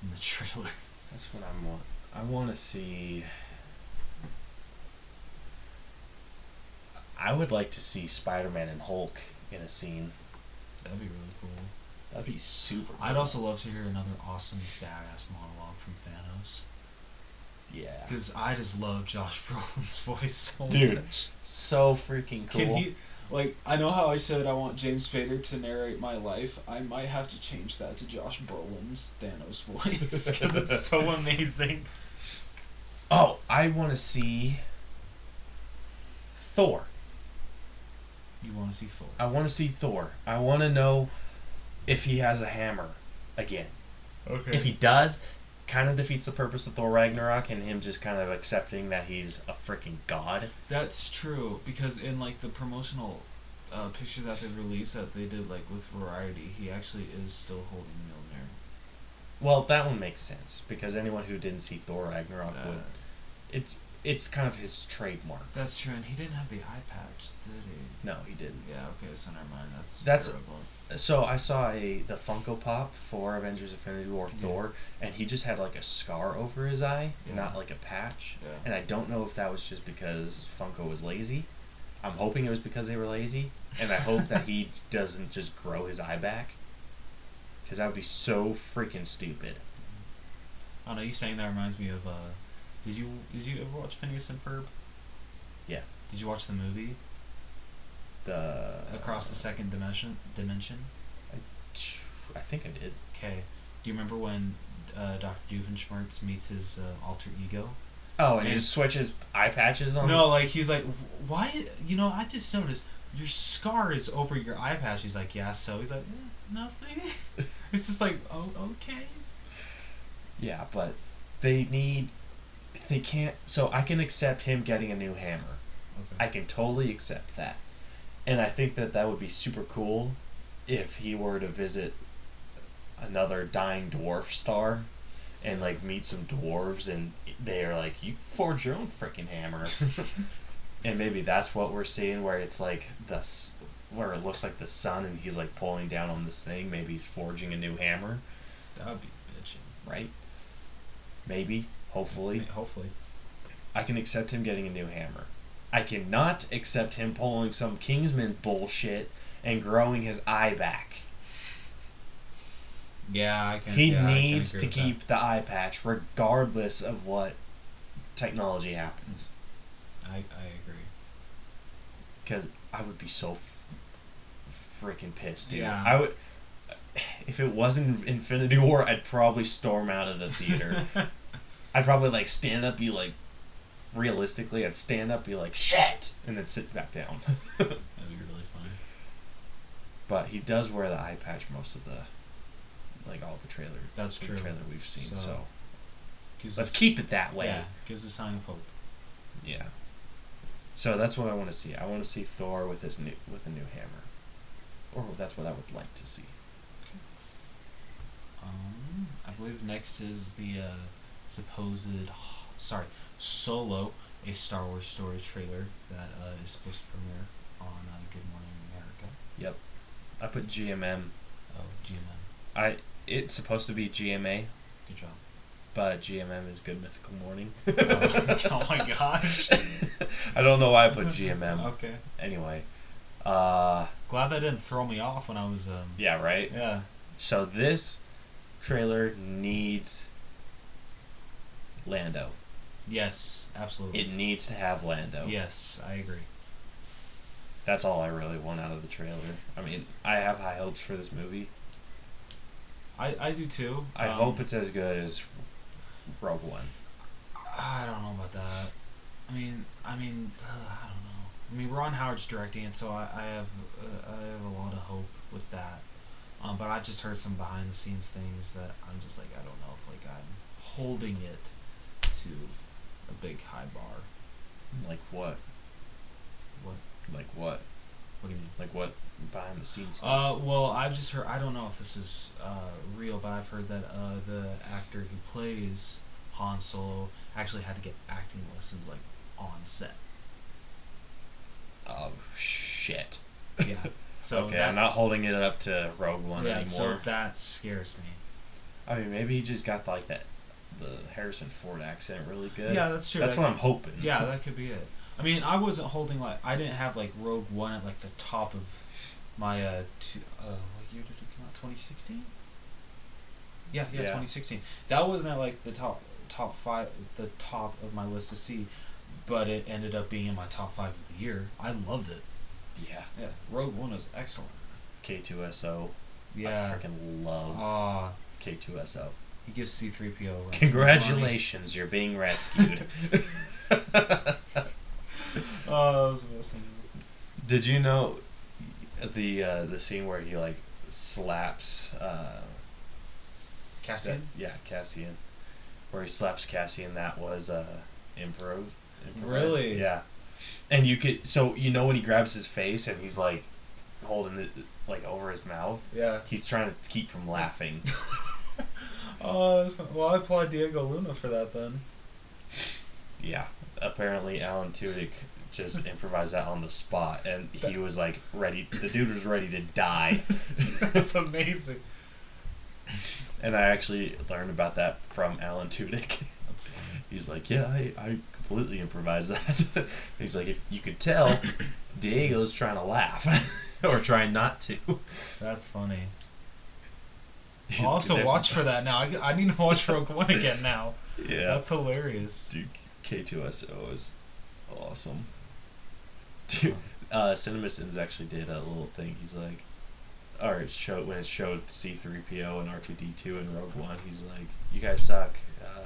in the trailer That's what I want. I want to see. I would like to see Spider-Man and Hulk in a scene. that'd be really cool That'd be super. Cool. i'd also love to hear another awesome badass monologue from thanos Yeah. Because I just love Josh Brolin's voice so Dude, much. So freaking cool. Can he? Like I know how I said I want James Spader to narrate my life. I might have to change that to Josh Brolin's Thanos voice Because it's so amazing. Oh, I want to see Thor. You want to see Thor? I want to see Thor. I want to know if he has a hammer again. Okay. If he does, kind of defeats the purpose of Thor Ragnarok and him just kind of accepting that he's a freaking god. That's true because in like the promotional uh, picture that they released that they did like with Variety, he actually is still holding Mjolnir. Well, that one makes sense because anyone who didn't see Thor Ragnarok Uh, would. It's it's kind of his trademark. that's true, and he didn't have the eye patch, did he? No, he didn't. Yeah. Okay, so never mind. That's That's- irrelevant. So I saw a the Funko Pop for Avengers: Infinity War Yeah. Thor, and he just had like a scar over his eye, Yeah. not like a patch. Yeah. And I don't know if that was just because Funko was lazy. I'm hoping it was because they were lazy, and I hope that he doesn't just grow his eye back. Because that would be so freaking stupid. I don't know. You saying that reminds me of. Uh, did you did you ever watch Phineas and Ferb? Yeah. Did you watch the movie The Across the Second Dimension? Dimension. I think I did. Okay. Do you remember when uh, Doctor Doofenshmirtz meets his uh, alter ego? Oh, and he just switches eye patches on. No, like he's like, why? You know, I just noticed your scar is over your eye patch. He's like, yeah. So he's like, eh, nothing. it's just like, oh, okay. Yeah, but they need. They can't. So I can accept him getting a new hammer. Okay. I can totally accept that. And I think that that would be super cool if he were to visit another dying dwarf star and like meet some dwarves and they're like, you forge your own freaking hammer. and maybe that's what we're seeing where it's like the where it looks like the sun and he's like pulling down on this thing. Maybe he's forging a new hammer, that would be bitching. right? Maybe, hopefully. Hopefully. I can accept him getting a new hammer. I cannot accept him pulling some Kingsman bullshit and growing his eye back. Yeah, I can. He yeah, needs to keep the eye patch regardless of what technology happens. I I agree. Because I would be so f- freaking pissed, dude. Yeah. I would. If it wasn't Infinity War, I'd probably storm out of the theater. I'd probably like stand up, be like, realistically, I'd stand up, be like, shit, and then sit back down. That'd be really funny. But he does wear the eye patch most of the, like all the trailer. That's the true. Trailer we've seen. So, So, let's us- keep it that way. Yeah, gives a sign of hope. Yeah. So that's what I want to see. I want to see Thor with his new with a new hammer, or that's what I would like to see. Um, I believe next is the uh, supposed, sorry, Solo, a Star Wars story trailer that uh, is supposed to premiere on uh, Good Morning America. Yep. I put GMM. Oh, GMM. I it's supposed to be GMA, Good job. but GMM is Good Mythical Morning. Oh, oh my gosh. I don't know why I put GMM. Okay. Anyway, uh, Glad that didn't throw me off when I was. Um, yeah, right. yeah. So this trailer needs Lando. Yes, absolutely. It needs to have Lando. Yes, I agree. That's all I really want out of the trailer. I mean, I have high hopes for this movie. I, I do too. I Um, hope it's as good as Rogue One. I don't know about that. I mean, I mean, I don't know. I mean, Ron Howard's directing it, so I, I have uh, I have a lot of hope with that. Um, but I've just heard some behind the scenes things that I'm just like I don't know if like I'm holding it to a big high bar. Like what? What? Like what? What do you mean? Like what behind the scenes stuff? Uh, well, I've just heard. I don't know if this is uh, real, but I've heard that uh, the actor who plays Han Solo actually had to get acting lessons like on set. oh shit. Yeah. So okay, I'm not holding it up to Rogue One yeah, anymore. so that scares me. I mean, maybe he just got like that, the Harrison Ford accent really good. Yeah, that's true. That's That what could- I'm hoping. Yeah, that could be it. I mean, I wasn't holding like I didn't have like Rogue One at like the top of my uh, two, uh what year did it come out? 2016. Yeah, yeah, Yeah. 2016. That wasn't at like the top top five, the top of my list to see, but it ended up being in my top five of the year. I loved it. Yeah. Yeah, Rogue One was excellent. K2SO. Yeah. I freaking love Ah, K2SO. He gives C three PO. Congratulations, you're being rescued. Oh, that was missing. Did you know the uh, the scene where he like slaps uh, Cassian. that- yeah, Cassian. Where he slaps Cassian, that was uh, improv. improvised. Really? Yeah. And you could, so you know when he grabs his face and he's like holding it like over his mouth, Yeah. he's trying to keep from laughing. Oh, well, I applaud Diego Luna for that then. yeah. Apparently, Alan Tudyk just improvised that on the spot, and he was like ready. The dude was ready to die. That's amazing. And I actually learned about that from Alan Tudyk. He's like, yeah, I, I completely improvised that. He's like, if you could tell, Diego's trying to laugh or trying not to. That's funny. I'll have to watch for that now. I, I need to watch Rogue One again now. Yeah, That's hilarious. dude, K2SO is awesome. Dude, uh, CinemaSins actually did a little thing. He's like, or it showed when it showed C3PO and R2D2 and Rogue One. He's like, you guys suck. Uh,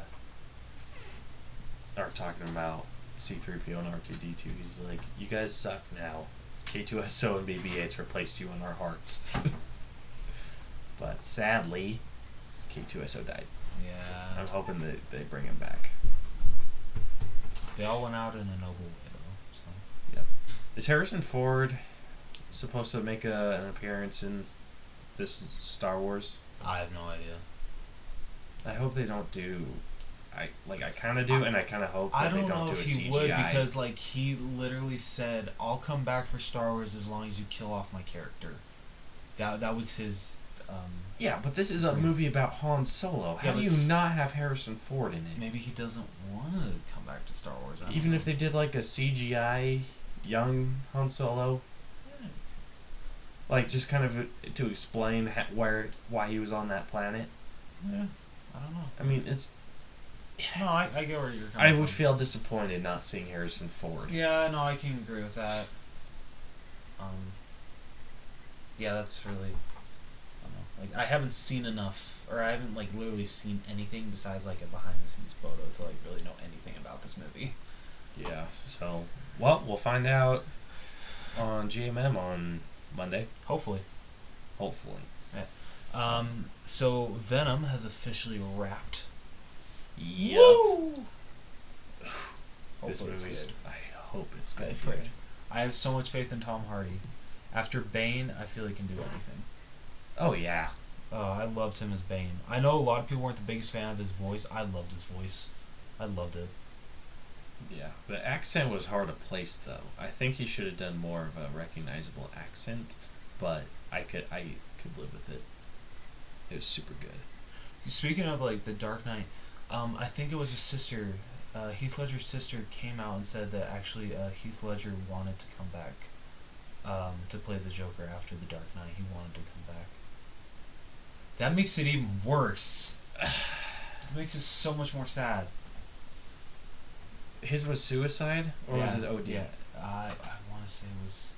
or talking about C3PO and R2D2. He's like, you guys suck now. K2SO and BB-8's replaced you in our hearts. but sadly, K2SO died. Yeah. I'm hoping that they bring him back. They all went out in a noble way though. So. Yep. Is Harrison Ford supposed to make a, an appearance in this Star Wars? I have no idea. I hope they don't do. I like. I kind of do, and I kind of hope that I don't, they don't know do if a he CGI. would because like he literally said, "I'll come back for Star Wars as long as you kill off my character." That that was his. Um, yeah, but this is a movie about Han Solo. How Yeah, do you not have Harrison Ford in it? maybe he doesn't want to come back to Star Wars. I Even if they did like a CGI young Han Solo, Yeah. like just kind of to explain ha- where why he was on that planet. Yeah, I don't know. I mean, it's. No, I, I get where you're coming I from. would feel disappointed not seeing Harrison Ford. Yeah, no, I can agree with that. Um, yeah, that's really. I. Like, I haven't seen enough, or I haven't like literally seen anything besides like a behind the scenes photo to like really know anything about this movie. Yeah. So, well, we'll find out on GMM on Monday, Hopefully. hopefully. Yeah. Um, so Venom has officially wrapped. Yep. This Hopefully it's movie's. good. I hope it's good. pray. I have so much faith in Tom Hardy. After Bane, I feel he can do anything. Oh yeah. Oh, I loved him as Bane. I know a lot of people weren't the biggest fan of his voice. I loved his voice. I loved it. Yeah. The accent was hard to place though. I think he should have done more of a recognizable accent, but I could I could live with it. It was super good. Speaking of like the Dark Knight, um, I think it was his sister, uh, Heath Ledger's sister, came out and said that actually uh, Heath Ledger wanted to come back, um, to play the Joker after the Dark Knight. He wanted to come back. That makes it even worse. It makes it so much more sad. His was suicide or was Yeah, it OD? Yeah, I I want to say it was.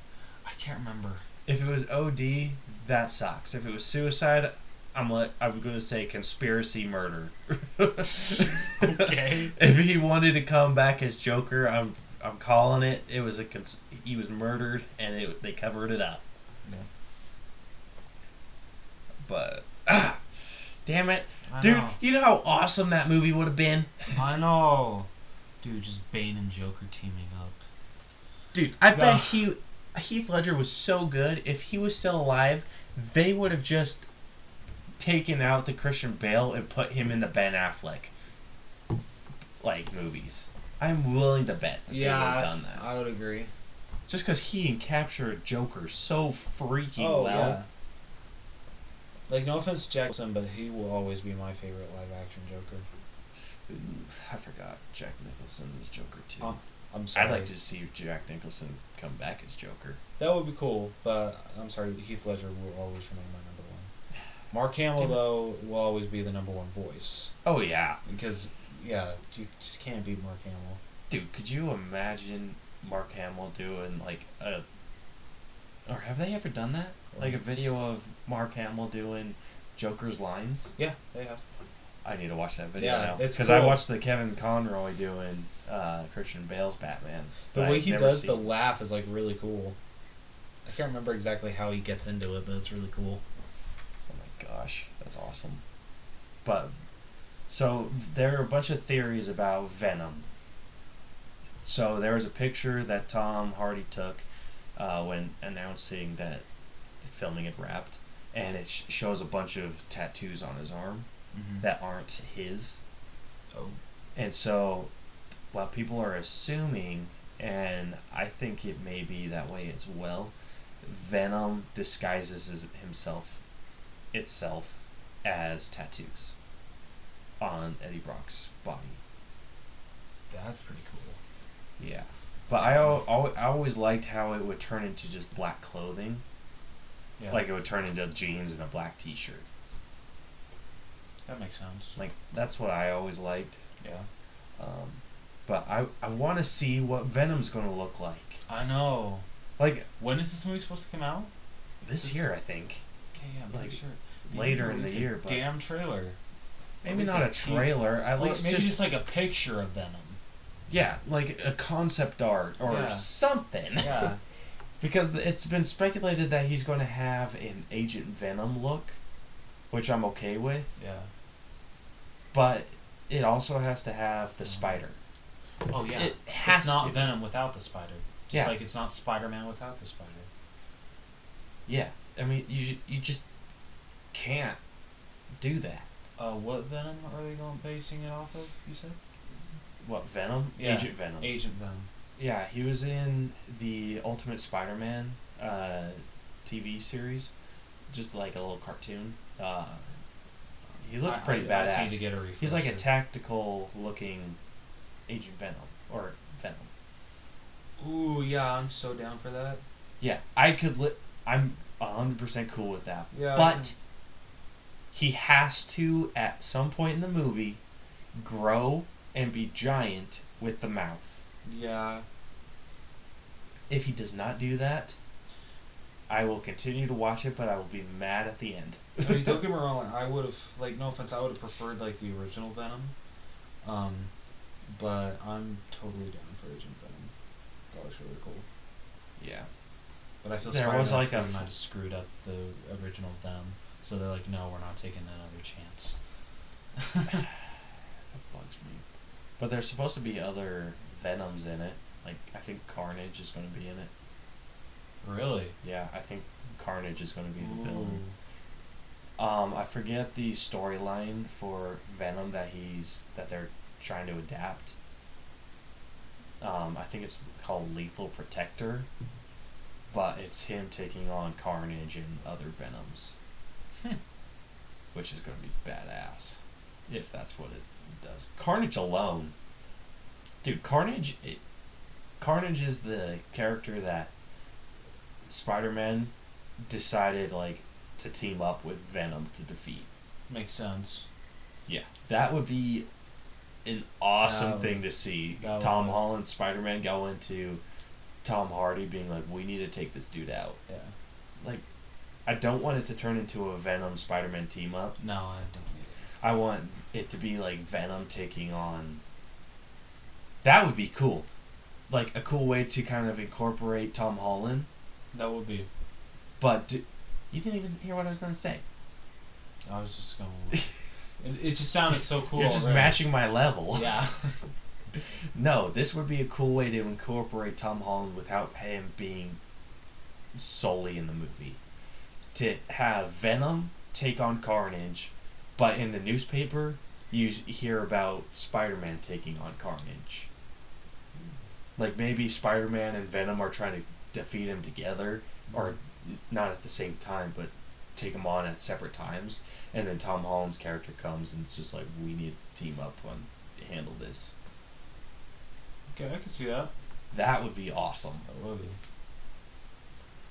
I can't remember. If it was OD, that sucks. If it was suicide, I'm like I'm gonna say conspiracy murder. Okay. If he wanted to come back as Joker, I'm I'm calling it. It was a cons- he was murdered and it, they covered it up. Yeah. But ah, damn it, I dude! know. You know how awesome that movie would have been, I know. Dude, just Bane and Joker teaming up. dude. I bet Ugh. he Heath Ledger was so good. If he was still alive, they would have just taken out the Christian Bale and put him in the Ben Affleck like movies. I'm willing to bet that they would have done that. I would agree. Just because he captured Joker so freaking Oh well. yeah. Like no offense, to Jackson, but he will always be my favorite live action Joker. I forgot Jack Nicholson was Joker too. Um, I'm sorry. I'd like to see Jack Nicholson come back as Joker. That would be cool, but I'm sorry, Heath Ledger will always remain my number one. Mark Hamill though will always be the number one voice Oh yeah, because yeah, you just can't beat Mark Hamill. Dude, could you imagine Mark Hamill doing like a or have they ever done that? Like a video of Mark Hamill doing Joker's lines? Yeah, they have. I need to watch that video Yeah, now. it's because I watched the Kevin Conroy doing uh, Christian Bale's Batman. The way I've he does the laugh is like really cool. I can't remember exactly how he gets into it, but it's really cool. Oh my gosh, that's awesome. But so there are a bunch of theories about Venom. So there was a picture that Tom Hardy took uh, when announcing that filming it wrapped, and it sh- shows a bunch of tattoos on his arm Mm-hmm. that aren't his. Oh. And so, while people are assuming, and I think it may be that way as well, Venom disguises himself, itself, as tattoos on Eddie Brock's body. That's pretty cool. Yeah. But I, al- al- I always liked how it would turn into just black clothing. Yeah, Like it would turn into jeans and a black t shirt. that makes sense. Like, that's what I always liked. yeah, Um, but I, I want to see what Venom's going to look like. I know. Like, When is this movie supposed to come out? this This- year, I think. Okay, yeah, I'm pretty Like, sure. later in the year, but- damn trailer. Maybe not a trailer. At least maybe just, just, like a picture of Venom. yeah, like a concept art or Yeah. something. Yeah. because it's been speculated that he's going to have an Agent Venom look, which I'm okay with. yeah. But it also has to have the Mhm. spider. Oh yeah. It has it's not to. Venom without the spider. Just Yeah. like it's not Spider-Man without the spider. Yeah, I mean you you just can't do that. Uh, what Venom are they going basing it off of? You said What Venom? Yeah. Agent Venom. Agent Venom. Yeah, he was in the Ultimate Spider-Man uh, TV series, just like a little cartoon. Uh, he looked I- pretty I, I badass. need to get a. He's like a tactical looking Agent Venom or Venom. Ooh, yeah, I'm so down for that. Yeah, I could. Li- I'm hundred percent cool with that. Yeah, but he has to at some point in the movie grow and be giant with the mouth. Yeah. If he does not do that, I will continue to watch it, but I will be mad at the end. I mean, don't get me wrong. Like, I would have, like, no offense, I would have preferred like the original Venom. Um, but I'm totally down for Agent Venom. That looks really cool. yeah. But I feel There was, like, a 3 might have screwed up the original Venom, so they're like, no, we're not taking another chance. That bugs me. But there's supposed to be other Venoms in it. Like I think Carnage is going to be in it. really? Yeah, I think Carnage is going to be the Ooh. villain. Um, I forget the storyline for Venom that he's that they're trying to adapt. Um, I think it's called Lethal Protector, but it's him taking on Carnage and other Venoms, Hmm. which is going to be badass if that's what it does. Carnage alone, dude, Carnage, it, Carnage is the character that Spider-Man decided like to team up with Venom to defeat. Makes sense. Yeah, that would be an awesome would- thing to see. that would- Tom Holland, Spider Man go into Tom Hardy being like, "We need to take this dude out." Yeah. Like, I don't want it to turn into a Venom Spider Man team up. No, I don't need I want it to be like Venom taking on. That would be cool, like a cool way to kind of incorporate Tom Holland. That would be. But you didn't even hear what I was gonna say. I was just going. it, it just sounded so cool. You're just already. matching my level. Yeah. No, this would be a cool way to incorporate Tom Holland without him being solely in the movie. To have Venom take on Carnage, but in the newspaper, you hear about Spider Man taking on Carnage. Like maybe Spider Man and Venom are trying to defeat him together, or mm-hmm. not at the same time, but take him on at separate times. And then Tom Holland's character comes and it's just like, we need to team up on handle this. okay, I can see that. That would be awesome. That would be.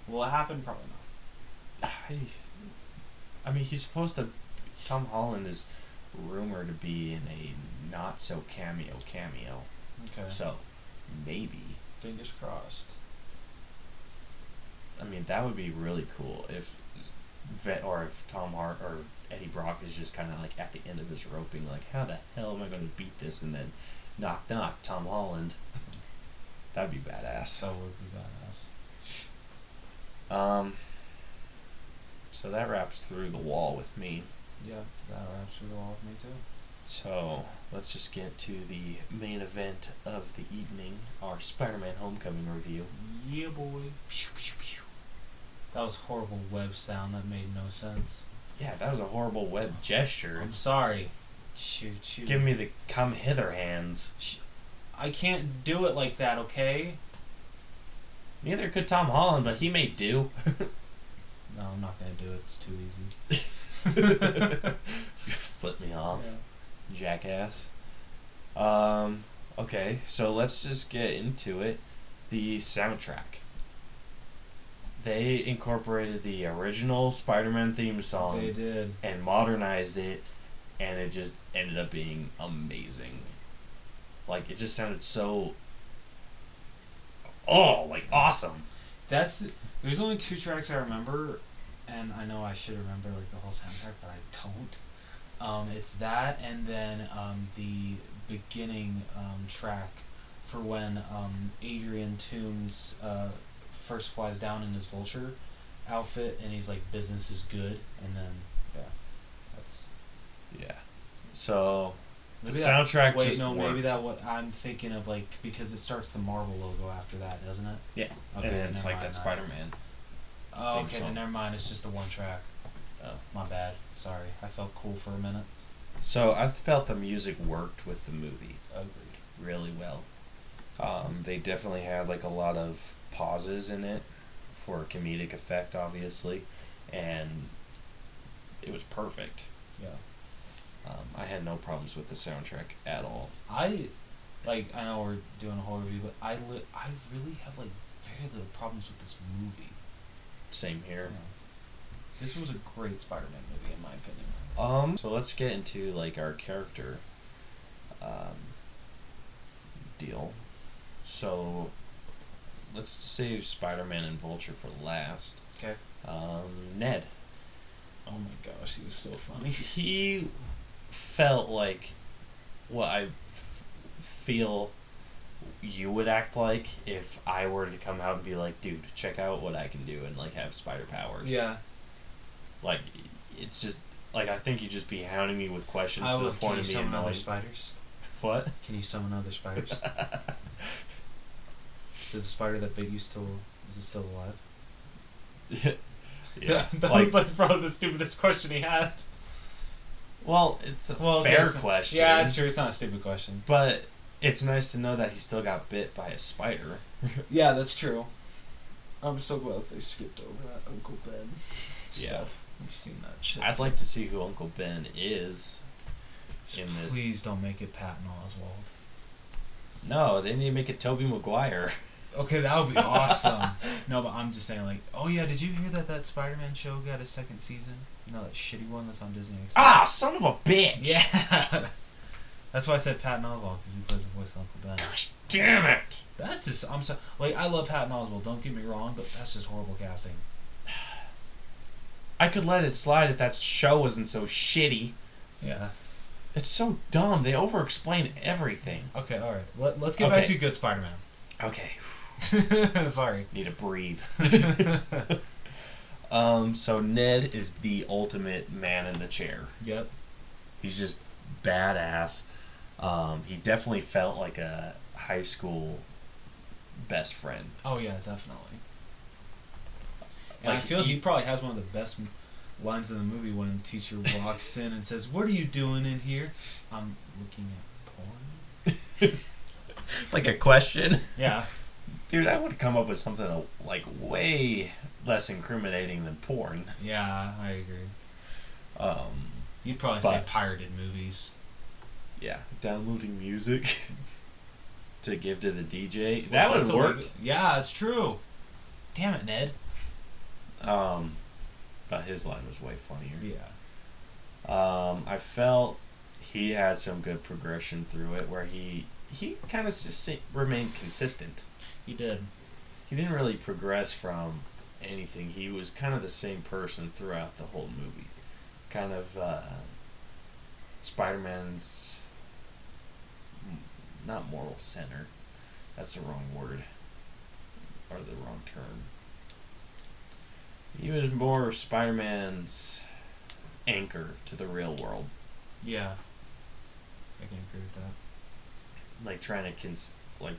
Will it happen? Probably not. I, I mean, he's supposed to. Tom Holland is rumored to be in a not so cameo cameo. Okay. So maybe. Fingers crossed. I mean, that would be really cool if Vet or if Tom Hart or Eddie Brock is just kind of like at the end of his roping, like, how the hell am I going to beat this? And then knock knock, Tom Holland. That'd be badass. That would be badass. Um. So that wraps through the wall with me. Yeah, that would actually go off me too. So let's just get to the main event of the evening, our Spider-Man Homecoming review. Yeah, boy. That was horrible web sound that made no sense. Yeah, that was a horrible web gesture. I'm sorry. Shoot, shoot. Give me the come hither hands. I can't do it like that, okay? Neither could Tom Holland, but he may do. No, I'm not gonna do it. It's too easy. you flip me off, jackass. Um, okay, so let's just get into it. The soundtrack. They incorporated the original Spider-Man theme song They did. and modernized it, and it just ended up being amazing. Like it just sounded so. Oh, like awesome! That's there's only two tracks I remember, and I know I should remember like the whole soundtrack, but I don't. Um, it's that, and then um, the beginning um, track for when um, Adrian Toomes uh, first flies down in his vulture outfit, and he's like, "Business is good," and then yeah, that's Yeah. So the Maybe that- soundtrack Wait, just no, maybe that what I'm thinking of like because it starts the Marvel logo after that, doesn't it? Yeah, Okay, and it's like that Spider-Man. Oh, okay, then never mind. It's just the one track. Oh. My bad. Sorry. I felt cool for a minute. So I felt the music worked with the movie Agreed. really well. Um, they definitely had like a lot of pauses in it for comedic effect, obviously, and it was perfect. Yeah. Um, I had no problems with the soundtrack at all. I, like, I know we're doing a whole review, but I li- I really have like very little problems with this movie. Same here. This was a great Spider-Man movie, in my opinion. Um, so let's get into like our character um, deal. So let's save Spider-Man and Vulture for last. Okay. Um, Ned. Oh my gosh, he was so funny. He felt like what I f- feel you would act like if I were to come out and be like, dude, check out what I can do and like have spider powers. Like it's just like I think you'd just be hounding me with questions I to will. the Can point you of me summon other annoying. spiders? What? Can you summon other spiders? Does the spider that bit you still is it still alive? yeah. that like, was like probably the stupidest question he had. well, it's a Well, okay, fair so- question. Yeah, it's true. It's not a stupid question. But it's nice to know that he still got bit by a spider. Yeah, that's true. I'm so glad they skipped over that Uncle Ben Yeah. stuff. You've seen that shit. I'd like to see who Uncle Ben is in this. Please don't make it Patton Oswalt. No, they need to make it Tobey Maguire. Okay, that would be awesome. no, but I'm just saying, like, oh yeah, did you hear that that Spider-Man show got a second season? You know that shitty one that's on Disney XD. ah, son of a bitch! Yeah. that's why I said Patton Oswalt because he plays the voice of Uncle Ben. Gosh damn it! That's just I'm so like I love Patton Oswalt. Don't get me wrong, but that's just horrible casting. I could let it slide if that show wasn't so shitty. Yeah. It's so dumb. They over-explain everything. Okay. All right. Let, let's get back Okay. to good Spider-Man. Okay, Sorry. need to breathe. um, so Ned is the ultimate man in the chair. Yep. He's just badass. Um, he definitely felt like a high school best friend. Oh yeah, definitely. And I feel he you- probably has one of the best lines in the movie when teacher walks in and says, "What are you doing in here?" I'm looking at porn. like a question. Yeah. Dude, I would come up with something uh, like way less incriminating than porn. Yeah, I agree. Um, You'd probably say pirated movies. yeah, downloading music to give to the DJ. Well, that would have worked. Yeah, it's true. Damn it, Ned. Um, but his line was way funnier. Yeah. Um, I felt he had some good progression through it where he he kind of remained consistent. He did. He didn't really progress from anything. He was kind of the same person throughout the whole movie. Kind of uh, Spider-Man's not moral center. That's the wrong word or the wrong term. He was more Spider-Man's anchor to the real world. Yeah. I can agree with that. like trying to cons- like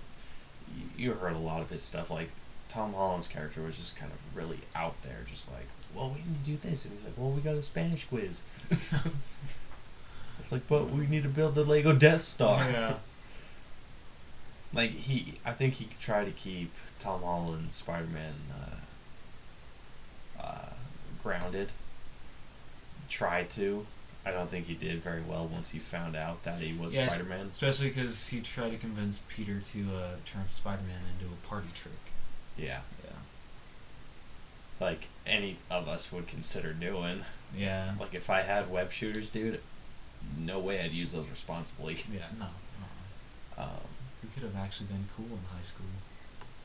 you heard a lot of his stuff like Tom Holland's character was just kind of really out there just like well we need to do this and he's like well we got a Spanish quiz it's like but we need to build the Lego Death Star yeah. like he I think he tried to keep Tom Holland's Spider-Man uh, uh, grounded tried to I don't think he did very well once he found out that he was Yes. Spider-Man Especially because he tried to convince Peter to uh, turn Spider-Man into a party trick. yeah Yeah. like any of us would consider doing Yeah. Like if I had web shooters, dude, no way I'd use those responsibly. Yeah. No. no. Um, We could have actually been cool in high school.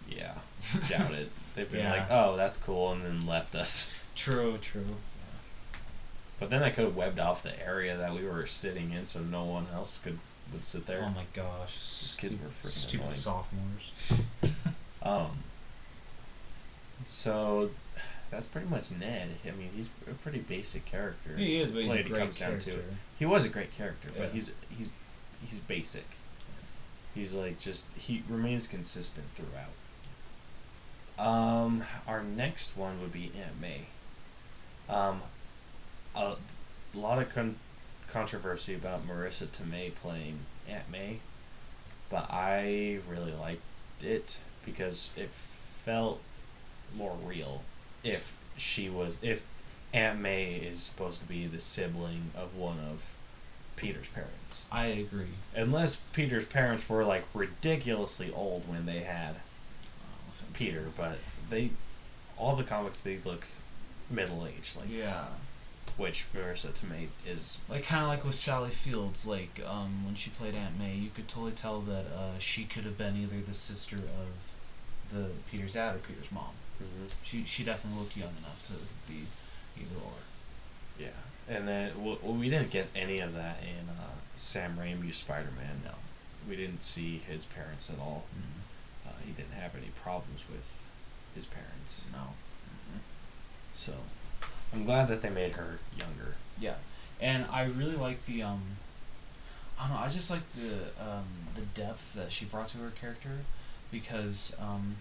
Yeah, doubt it. They've been Yeah. like, oh, that's cool, and then left us. True. True. But then I could have webbed off the area that we were sitting in, so no one else could would sit there. Oh my gosh. These kids were freaking Stupid annoying. sophomores. Um. So, that's pretty much Ned. I mean, he's a pretty basic character. He is, but he's a great comes down to character. it. He was a great character, but he's he's he's basic. He's like just he remains consistent throughout. Um, our next one would be Aunt May. Um, a lot of con- controversy about Marisa Tomei playing Aunt May, but I really liked it because it felt more real. If she was, if Aunt May is supposed to be the sibling of one of Peter's parents. I agree. Unless Peter's parents were like ridiculously old when they had I don't think so. Peter, but they all the comics they look middle aged, like Yeah. which Marisa to me is. Like kind of like with Sally Fields, like um, when she played Aunt May, you could totally tell that uh, she could have been either the sister of the Peter's dad or Peter's mom. She she definitely looked young enough to be either or. Yeah, and then well, we didn't get any of that in uh, Sam Raimi's Spider Man. No. we didn't see his parents at all. Mm, Uh, he didn't have any problems with his parents, no. so I'm glad that they made her younger. Yeah, and I really like the um. I don't know. I just like the um the depth that she brought to her character, because um,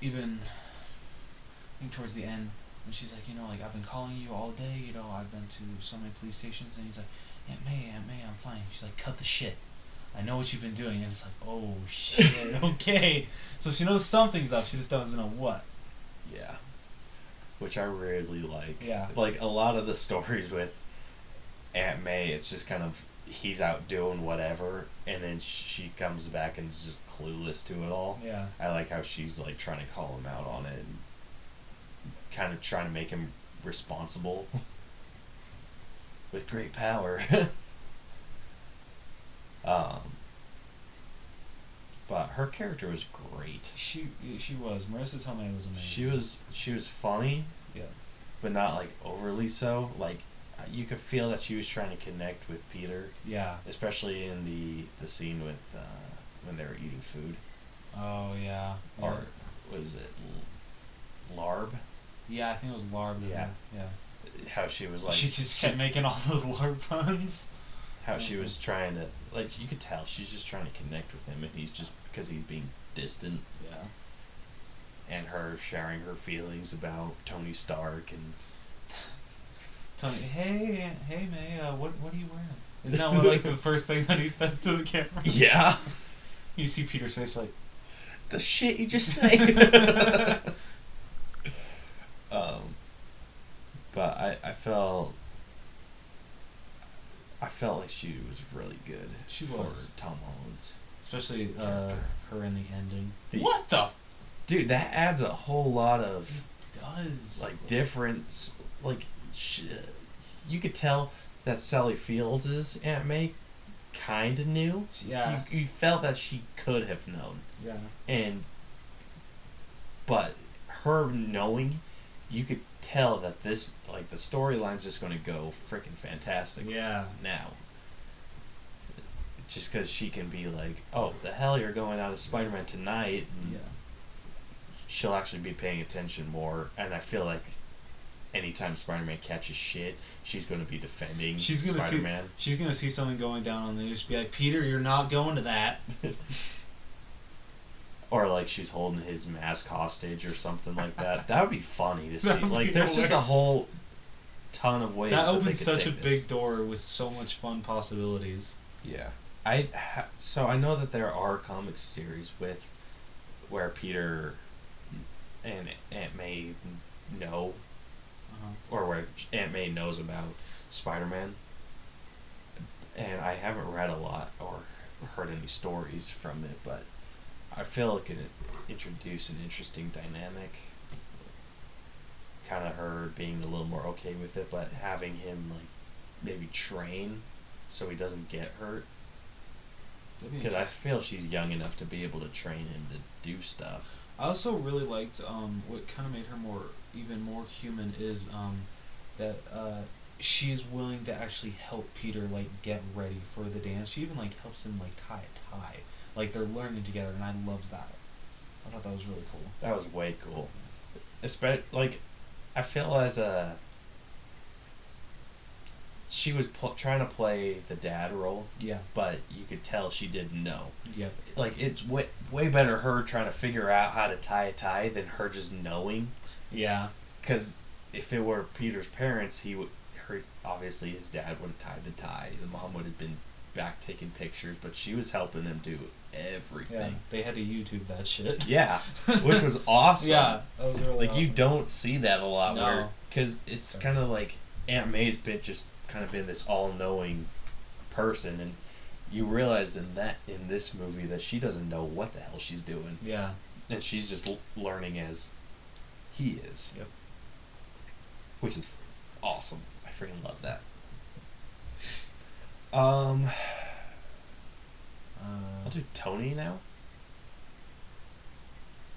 even I think towards the end when she's like, you know, like I've been calling you all day. You know, I've been to so many police stations, and he's like, Aunt May, Aunt May, I'm fine. She's like, cut the shit. I know what you've been doing, and it's like, oh shit, okay. So she knows something's up. She just doesn't know what. Yeah, which I really like. Yeah. like a lot of the stories with Aunt May, it's just kind of he's out doing whatever, and then she comes back and is just clueless to it all. Yeah. I like how she's like trying to call him out on it, and kind of trying to make him responsible. With great power. um, but her character was great. She she was Marisa Tomei was amazing. She was she was funny, yeah. but not like overly so. Like you could feel that she was trying to connect with Peter, Yeah. especially in the the scene with uh, when they were eating food. Oh yeah. Or was it Larb? Yeah, I think it was Larb. Yeah. Yeah. How she was like she just kept making all those Larb puns. how she was trying to like you could tell she's just trying to connect with him, and he's just because he's being distant, Yeah. and her sharing her feelings about Tony Stark and Tony, hey, hey, May, uh, what what are you wearing? Isn't that like the first thing that he says to the camera? yeah, You see Peter's face like, the shit you just say. um, but I I felt I felt like she was really good. She for was. Tom Holland's. especially uh, her in the ending. The- what the? Dude, that adds a whole lot of it does like difference. Like sh- you could tell that Sally Fields' Aunt May kind of knew. Yeah. You, you felt that she could have known, Yeah. and but her knowing, you could tell that this like the storyline's just going to go freaking fantastic. Yeah. Now. Just because she can be like, oh, the hell, you're going out of Spider-Man tonight, and Yeah. she'll actually be paying attention more. And I feel like anytime Spider-Man catches shit, she's going to be defending She's gonna see- Spider-Man. She's gonna see something going down on the news. Be like, Peter, you're not going to that. or like she's holding his mask hostage or something like that. That would be funny to see. Like, there's just a whole ton of ways that that, opens such a take big this. door with so much fun possibilities. Yeah, I ha- so I know that there are comic series with where Peter and Aunt May know, Uh-huh. or where Aunt May knows about Spider-Man, and I haven't read a lot or heard any stories from it, but I feel like it could introduce an interesting dynamic. Kind of her being a little more okay with it, but having him like maybe train so he doesn't get hurt. Because I feel she's young enough to be able to train him to do stuff. I also really liked um, what kind of made her more even more human is um, that uh, she is willing to actually help Peter like get ready for the dance. She even like helps him like tie a tie. Like they're learning together, and I loved that. I thought that was really cool. That was way cool. Especially like, I feel as a. She was pl- trying to play the dad role, Yeah. but you could tell she didn't know. Yep. Like it's way way better her trying to figure out how to tie a tie than her just knowing. Yeah. Because if it were Peter's parents, he would. Her obviously his dad would have tied the tie. The mom would have been back taking pictures, but she was helping them do Yeah. everything. They had to YouTube that shit. Yeah, which was awesome. Yeah. That was really like you don't see that a lot No. where because it's kind of like Aunt May's been just kind of been this all-knowing person and you realize in that in this movie that she doesn't know what the hell she's doing Yeah. and she's just l- learning as he is Yep. which is awesome I freaking love that um I'll Uh, do Tony now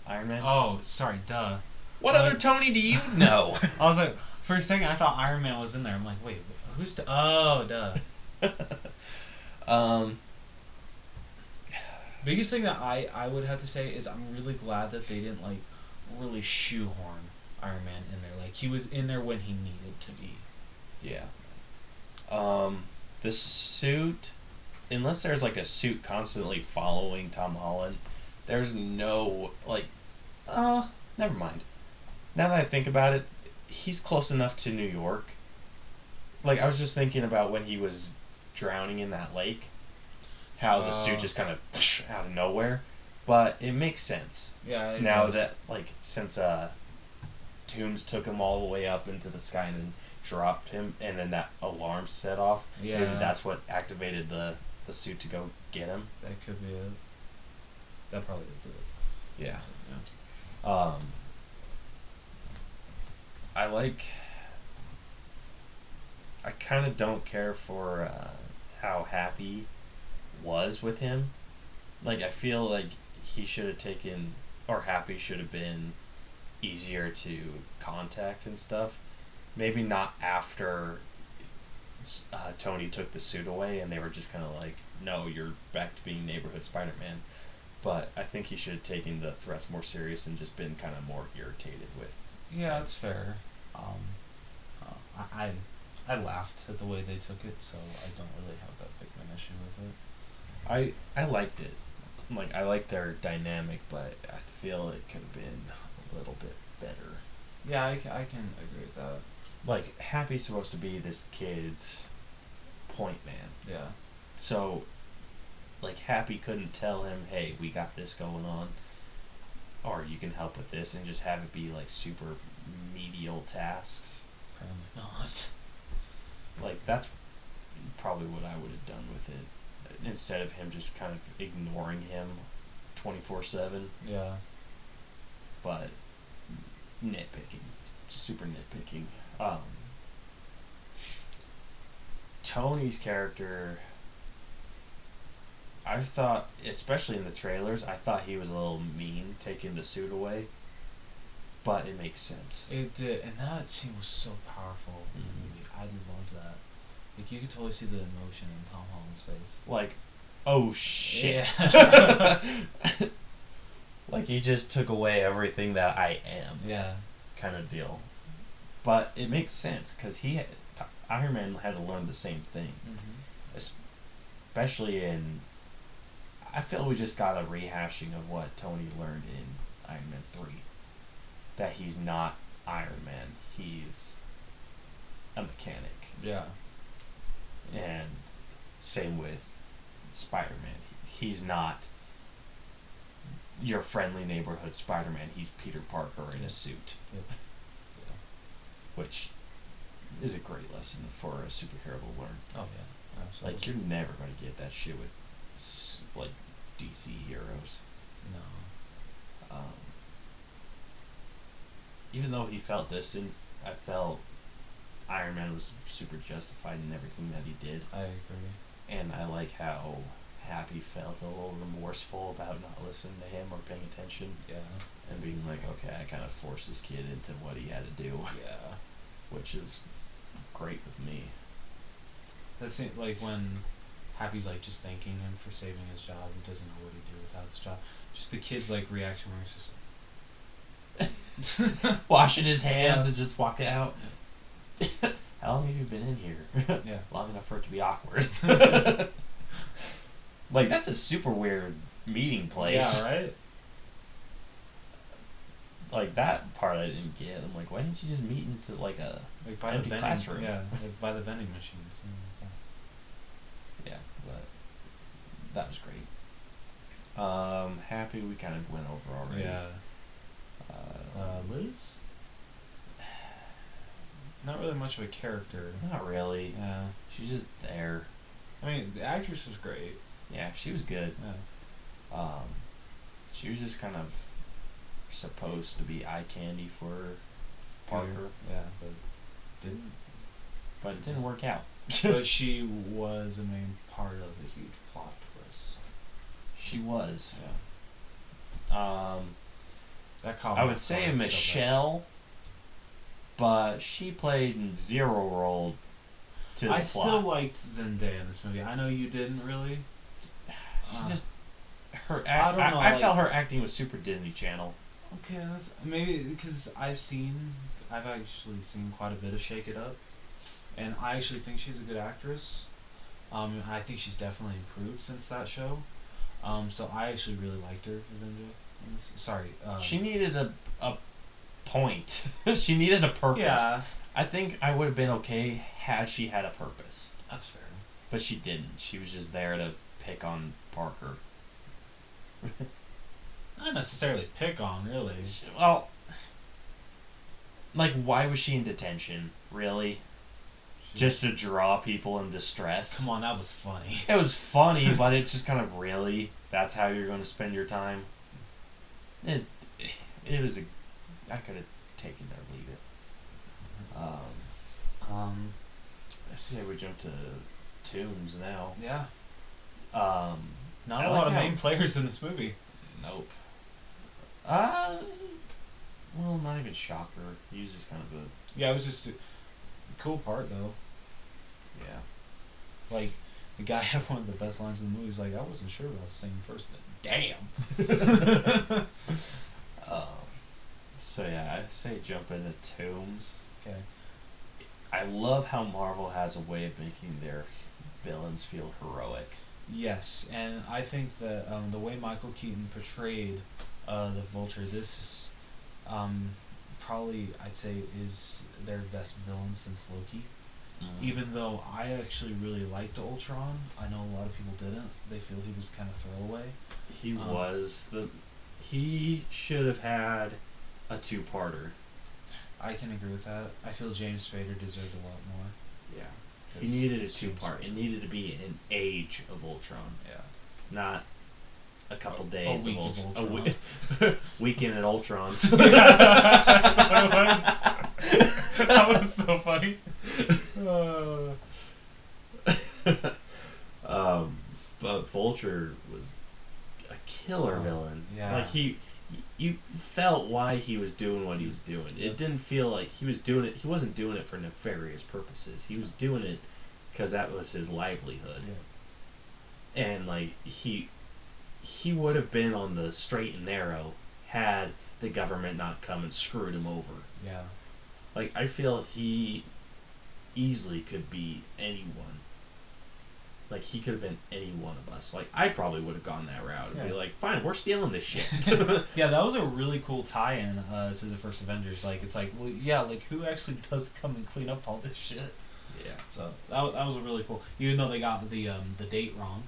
Iron Man oh, sorry. Duh. what other Tony do you know I was like, for a second, I thought Iron Man was in there. I'm like, wait, who's? To- oh, duh. um Biggest thing that I I would have to say is I'm really glad that they didn't like really shoehorn Iron Man in there. Like he was in there when he needed to be. Yeah. Um, the suit, unless there's like a suit constantly following Tom Holland, there's no like. Uh, never mind. Now that I think about it, he's close enough to New York. Like I was just thinking about when he was drowning in that lake, how the Oh. suit just kind of out of nowhere, but it makes sense Yeah. now does. that like since uh Toomes took him all the way up into the sky and then dropped him and then that alarm set off Yeah. that's what activated the the suit to go get him that could be it. That probably is it. yeah Yeah. um I like I kind of don't care for uh, how happy was with him like I feel like he should have taken or happy should have been easier to contact and stuff. Maybe not after uh, Tony took the suit away and they were just kind of like, no, you're back to being neighborhood Spider Man. But I think he should have taken the threats more serious and just been kind of more irritated with. Yeah, that's fair. Um, uh, I, I I laughed at the way they took it, so I don't really have that big of an issue with it. I I liked it. Like I like their dynamic, but I feel it could have been a little bit better. Yeah, I, I can agree with that. Like Happy's supposed to be this kid's point man. Yeah. So, like, Happy couldn't tell him, hey, we got this going on, or you can help with this, and just have it be, like, super medial tasks. Probably not. Like, that's probably what I would have done with it. Instead of him just kind of ignoring him 24 7. Yeah. But, nitpicking. Super nitpicking. Um, Tony's character, I thought, especially in the trailers, I thought he was a little mean taking the suit away. But it makes sense. It did, and that scene was so powerful in the Mhm. movie. I loved that. Like you could totally see the emotion in Tom Holland's face. Like, oh shit. Yeah. like he just took away everything that I am, Yeah. kind of deal. But it makes sense because he, had, Iron Man had to learn the same thing. Mm-hmm. especially in I feel we just got a rehashing of what Tony learned in Iron Man 3 that he's not Iron Man he's a mechanic Yeah. and same with Spider-Man he's not your friendly neighborhood Spider-Man he's Peter Parker in a suit Yep. Which is a great lesson for a superhero to learn Oh yeah. Absolutely. Like you're never gonna get that shit with like DC heroes. no. Um, even though he felt distant, I felt Iron Man was super justified in everything that he did, I agree. and I like how Happy felt a little remorseful about not listening to him or paying attention, Yeah. and being like, okay, I kind of forced this kid into what he had to do, Yeah. Which is great with me. That's it, like when Happy's like just thanking him for saving his job. He doesn't know what he'd do without his job. Just the kid's like reaction where he's just like, Washing his hands Yeah. and just walking out. How long have you been in here? Yeah. Long enough for it to be awkward. like that's a super weird meeting place. Yeah, right. Like that part I didn't get. I'm like, why didn't you just meet into like a Like by Empty the vending, classroom. yeah, like by the vending machine. Something like yeah, but that was great. Um, happy we kind of went over already. Yeah. Uh, Uh, Liz. Not really much of a character. not really. Yeah. She's just there. I mean, the actress was great. Yeah, she was good. Yeah. Um, she was just kind of supposed to be eye candy for Parker, Yeah, but didn't. but it didn't work out. but she was a main part of the huge plot twist. she was. Yeah. Um, That I would say so. Michelle, but she played zero role to the I plot. still liked Zendaya in this movie. I know you didn't really. she uh, just her. I Act, don't I, I like- felt her acting was super Disney Channel. Okay, that's maybe because I've seen, I've actually seen quite a bit of Shake It Up, and I actually think she's a good actress. Um, I think she's definitely improved since that show. Um, so I actually really liked her as MJ. Sorry. Um, she needed a a point. she needed a purpose. Yeah, I think I would have been okay had she had a purpose. that's fair. But she didn't. She was just there to pick on Parker. Not necessarily pick on, really. Well, like, why was she in detention? Really? She- Just to draw people in distress? come on, that was funny. It was funny, but it's just kind of really. That's how you're going to spend your time. It, is, it was a. I could have taken or leave it. Um, Um, I say we jump to Toomes now. yeah, Um, not I a like lot of how- main players in this movie. Nope. Uh, well, not even Shocker. He was just kind of a Yeah, it was just a cool part though. yeah. Like the guy had one of the best lines in the movie. He's like, I wasn't sure about saying first, but damn. Um, so yeah, I say jump into Toomes. okay. I love how Marvel has a way of making their villains feel heroic. Yes, and I think that um, the way Michael Keaton portrayed uh, the Vulture, this um, probably I'd say is their best villain since Loki. Even though I actually really liked Ultron, I know a lot of people didn't. They feel he was kind of throwaway. he um, was the he should have had a two-parter. I can agree with that. I feel James Spader deserved a lot more. Yeah. he needed a two-part. It needed to be an age of Ultron. Yeah. not a couple A- a days week of of Ultron. A we- weekend at Ultron's. That's what it was. that was so funny. Uh, but Vulture was a killer Oh, villain. yeah. Like he, you felt why he was doing what he was doing. It didn't feel like he was doing it. He wasn't doing it for nefarious purposes. He was doing it because that was his livelihood. Yeah. And like he, he would have been on the straight and narrow had the government not come and screwed him over. Yeah. Like I feel he easily could be anyone. Like he could have been any one of us. Like I probably would have gone that route and be like, "Fine, we're stealing this shit." yeah, that was a really cool tie-in uh, to the first Avengers. Like, it's like, well, yeah, like who actually does come and clean up all this shit? yeah. So that, that was a really cool. Even though they got the um, the date wrong.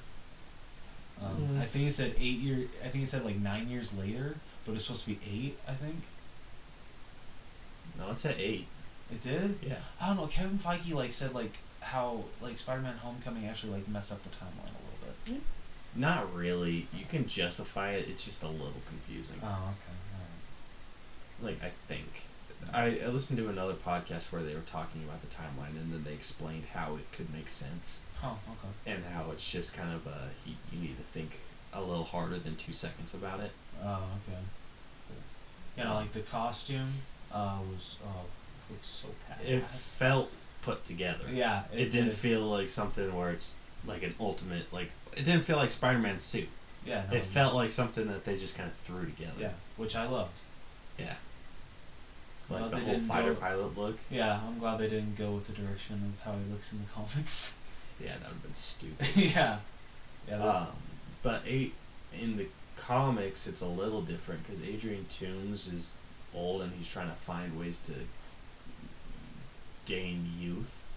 Um, Mm. I think he said eight year. I think he said like nine years later, but it's supposed to be eight. I think No, it's at eight. it did. Yeah. I don't know. Kevin Feige like said like how like Spider-Man: Homecoming actually like messed up the timeline a little bit. Not really. You can justify it. It's just a little confusing. Oh, okay. Like I think. I, I listened to another podcast where they were talking about the timeline and then they explained how it could make sense Oh, okay. and how it's just kind of a he, you need to think a little harder than two seconds about it. Oh, okay. You know, like the costume uh, was oh, it looks so It felt put together. yeah, It, didn't did. feel like something where it's like an ultimate like it didn't feel like Spider-Man's suit. Yeah, no, It felt like something that they just kind of threw together. Yeah, which I loved. Yeah. Like the whole fighter go- pilot look. Yeah, I'm glad they didn't go with the direction of how he looks in the comics. Yeah, that would have been stupid. yeah. Yeah. um, but a, in the comics, it's a little different because Adrian Toomes is old and he's trying to find ways to gain youth.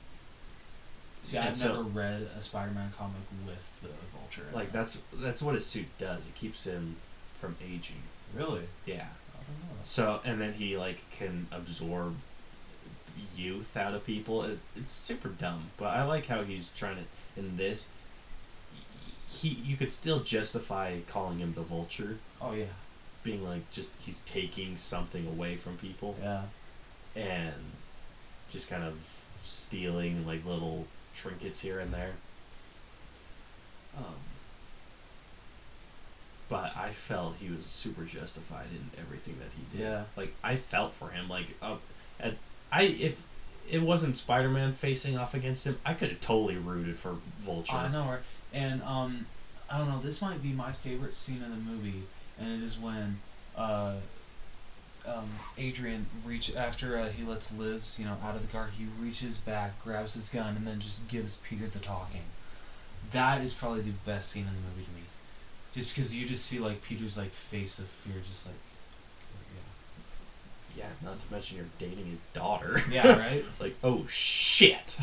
See, and I've so- never read a Spider-Man comic with the Vulture. Like that's that's what his suit does. It keeps him from aging. really. Yeah. I don't know. So and then he like can absorb youth out of people. It, it's super dumb, but I like how he's trying to in this. He you could still justify calling him the Vulture, Oh yeah. being like just he's taking something away from people Yeah. and just kind of stealing like little trinkets here and there. Um, but I felt he was super justified in everything that he did. Yeah. Like I felt for him. Like uh, at, I if it wasn't Spider Man facing off against him, I could have totally rooted for Vulture. I know, right? And um, I don't know. This might be my favorite scene in the movie, and it is when uh, um, Adrian reach after uh, he lets Liz, you know, out of the car. He reaches back, grabs his gun, and then just gives Peter the talking. That is probably the best scene in the movie to me, just because you just see like Peter's like face of fear, just like Yeah, Yeah, not to mention you're dating his daughter. yeah, right. like oh shit.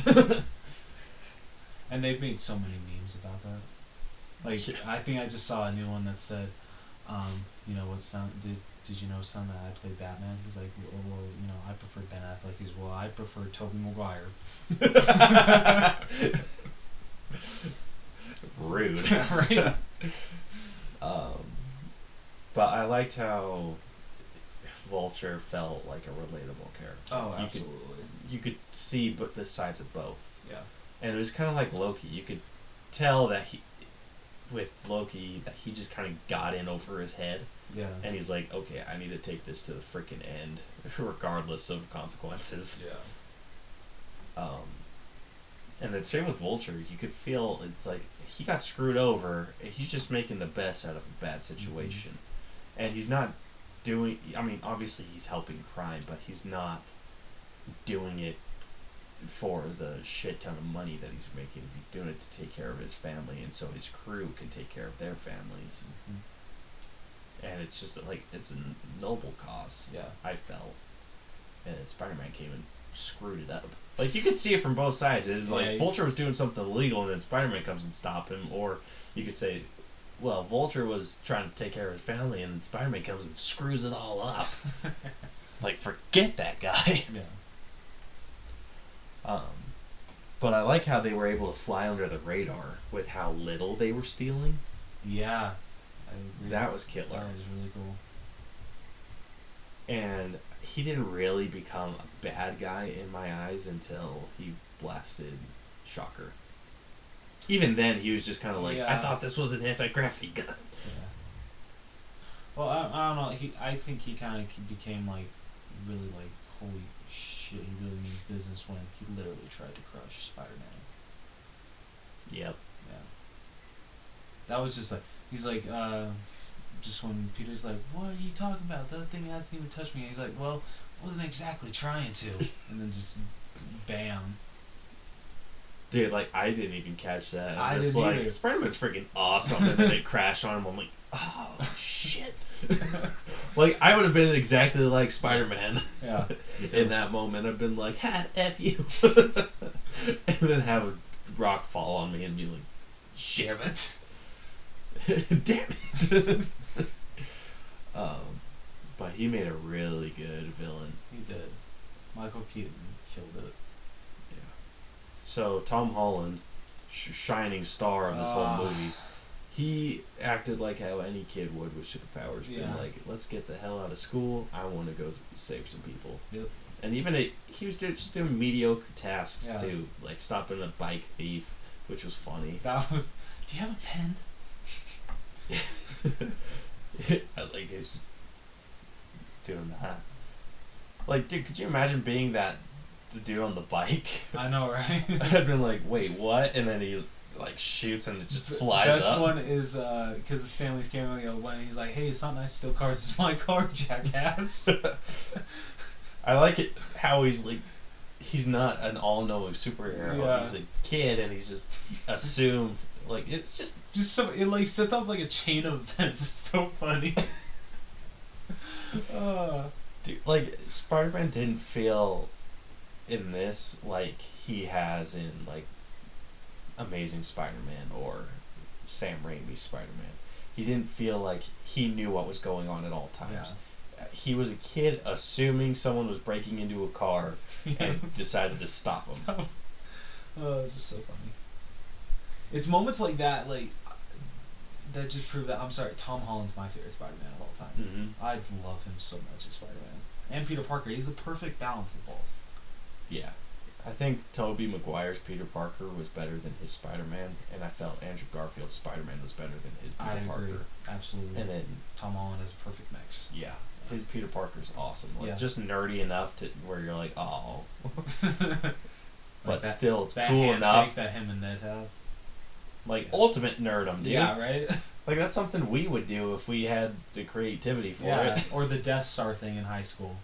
And they've made so many memes about that. Like Yeah. I think I just saw a new one that said, um, you know, what son did did you know son that I played Batman? He's like, well, well you know, I prefer Ben Affleck. He's well, I prefer Tobey Maguire. Rude. right? Um, but I liked how Vulture felt like a relatable character. Oh, you absolutely. Could, you could see but the sides of both, Yeah. and it was kind of like Loki. You could tell that he, with Loki, that he just kind of got in over his head, Yeah. and he's like, okay, I need to take this to the freaking end, regardless of consequences. yeah. Um, and the same with Vulture, you could feel it's like he got screwed over. He's just making the best out of a bad mm-hmm. situation, and he's not doing. I mean, obviously he's helping crime, but he's not doing it for the shit ton of money that he's making. He's doing it to take care of his family, and so his crew can take care of their families. Mm-hmm. And it's just like it's a noble cause. Yeah. I felt, and Spider-Man came and screwed it up. Like you could see it from both sides. It's Yeah, like Vulture was doing something illegal, and then Spider-Man comes and stop him. Or you could say, well, Vulture was trying to take care of his family, and Spider-Man comes and screws it all up. like forget that guy. Yeah. Um, but I like how they were able to fly under the radar with how little they were stealing. Yeah. That was killer. that was really cool. and he didn't really become a bad guy in my eyes until he blasted Shocker. even then he was just kind of like, I thought this was an anti gravity gun. Yeah. Well, I, I don't know. He, I think he kind of became like really like holy shit. He really means business when he literally tried to crush Spider Man. Yep. Yeah. That was just like he's like uh, just when Peter's like, "What are you talking about? That thing hasn't even touched me." And he's like, "Well, wasn't exactly trying to," and then just bam. Dude, like I didn't even catch that. I I'm just didn't like either. Spider Man's freaking awesome, and then it crashed on him. I'm like, oh shit. like I would have been exactly like Spider Man. Yeah. In that moment, I've been like, "Ha, f you," and then have a rock fall on me and be like, Damn it. "Damn it." Um, but he made a really good villain. He did. Michael Keaton killed it. Yeah. So Tom Holland, sh- shining star of this Ah. whole movie, he acted like how any kid would with superpowers. Been Yeah. like, let's get the hell out of school. I want to go save some people. Yep. And even it, he was just doing mediocre tasks Yeah. too, like stopping a bike thief, which was funny. That was. Do you have a pen? I like his doing that. Like, dude, could you imagine being that the dude on the bike? I know, right? I'd been like, wait, what? And then he like shoots and it just flies Best up. one is uh, because the Stan Lee's cameo when he's like, "Hey, it's not nice to steal cars. It's my car, jackass." I like it how he's like, he's not an all-knowing superhero. Yeah. He's a kid and he's just assumed like it's just Just so it like sets off like a chain of events. It's so funny. uh, dude, like Spider-Man didn't feel in this like he has in like Amazing Spider-Man or Sam Raimi's Spider-Man. He didn't feel like he knew what was going on at all times. He was a kid assuming someone was breaking into a car and decided to stop him. That was, oh, it's just so funny. It's moments like that, like that, just prove that. I'm sorry, Tom Holland's my favorite Spider-Man of all time. Mm-hmm. I love him so much as Spider-Man, and Peter Parker. He's the perfect balance of both. Yeah. I think Tobey Maguire's Peter Parker was better than his Spider-Man, and I felt Andrew Garfield's Spider-Man was better than his Peter I agree, Parker. absolutely. And then Tom Holland is a perfect mix. Yeah, his Peter Parker's awesome. Like Yeah. just nerdy enough to where you're like, oh, but Like that- still cool enough. that him and Ned have. Like Yeah. ultimate nerdum, dude. Yeah, right. Like that's something we would do if we had the creativity for yeah, it. or the Death Star thing in high school.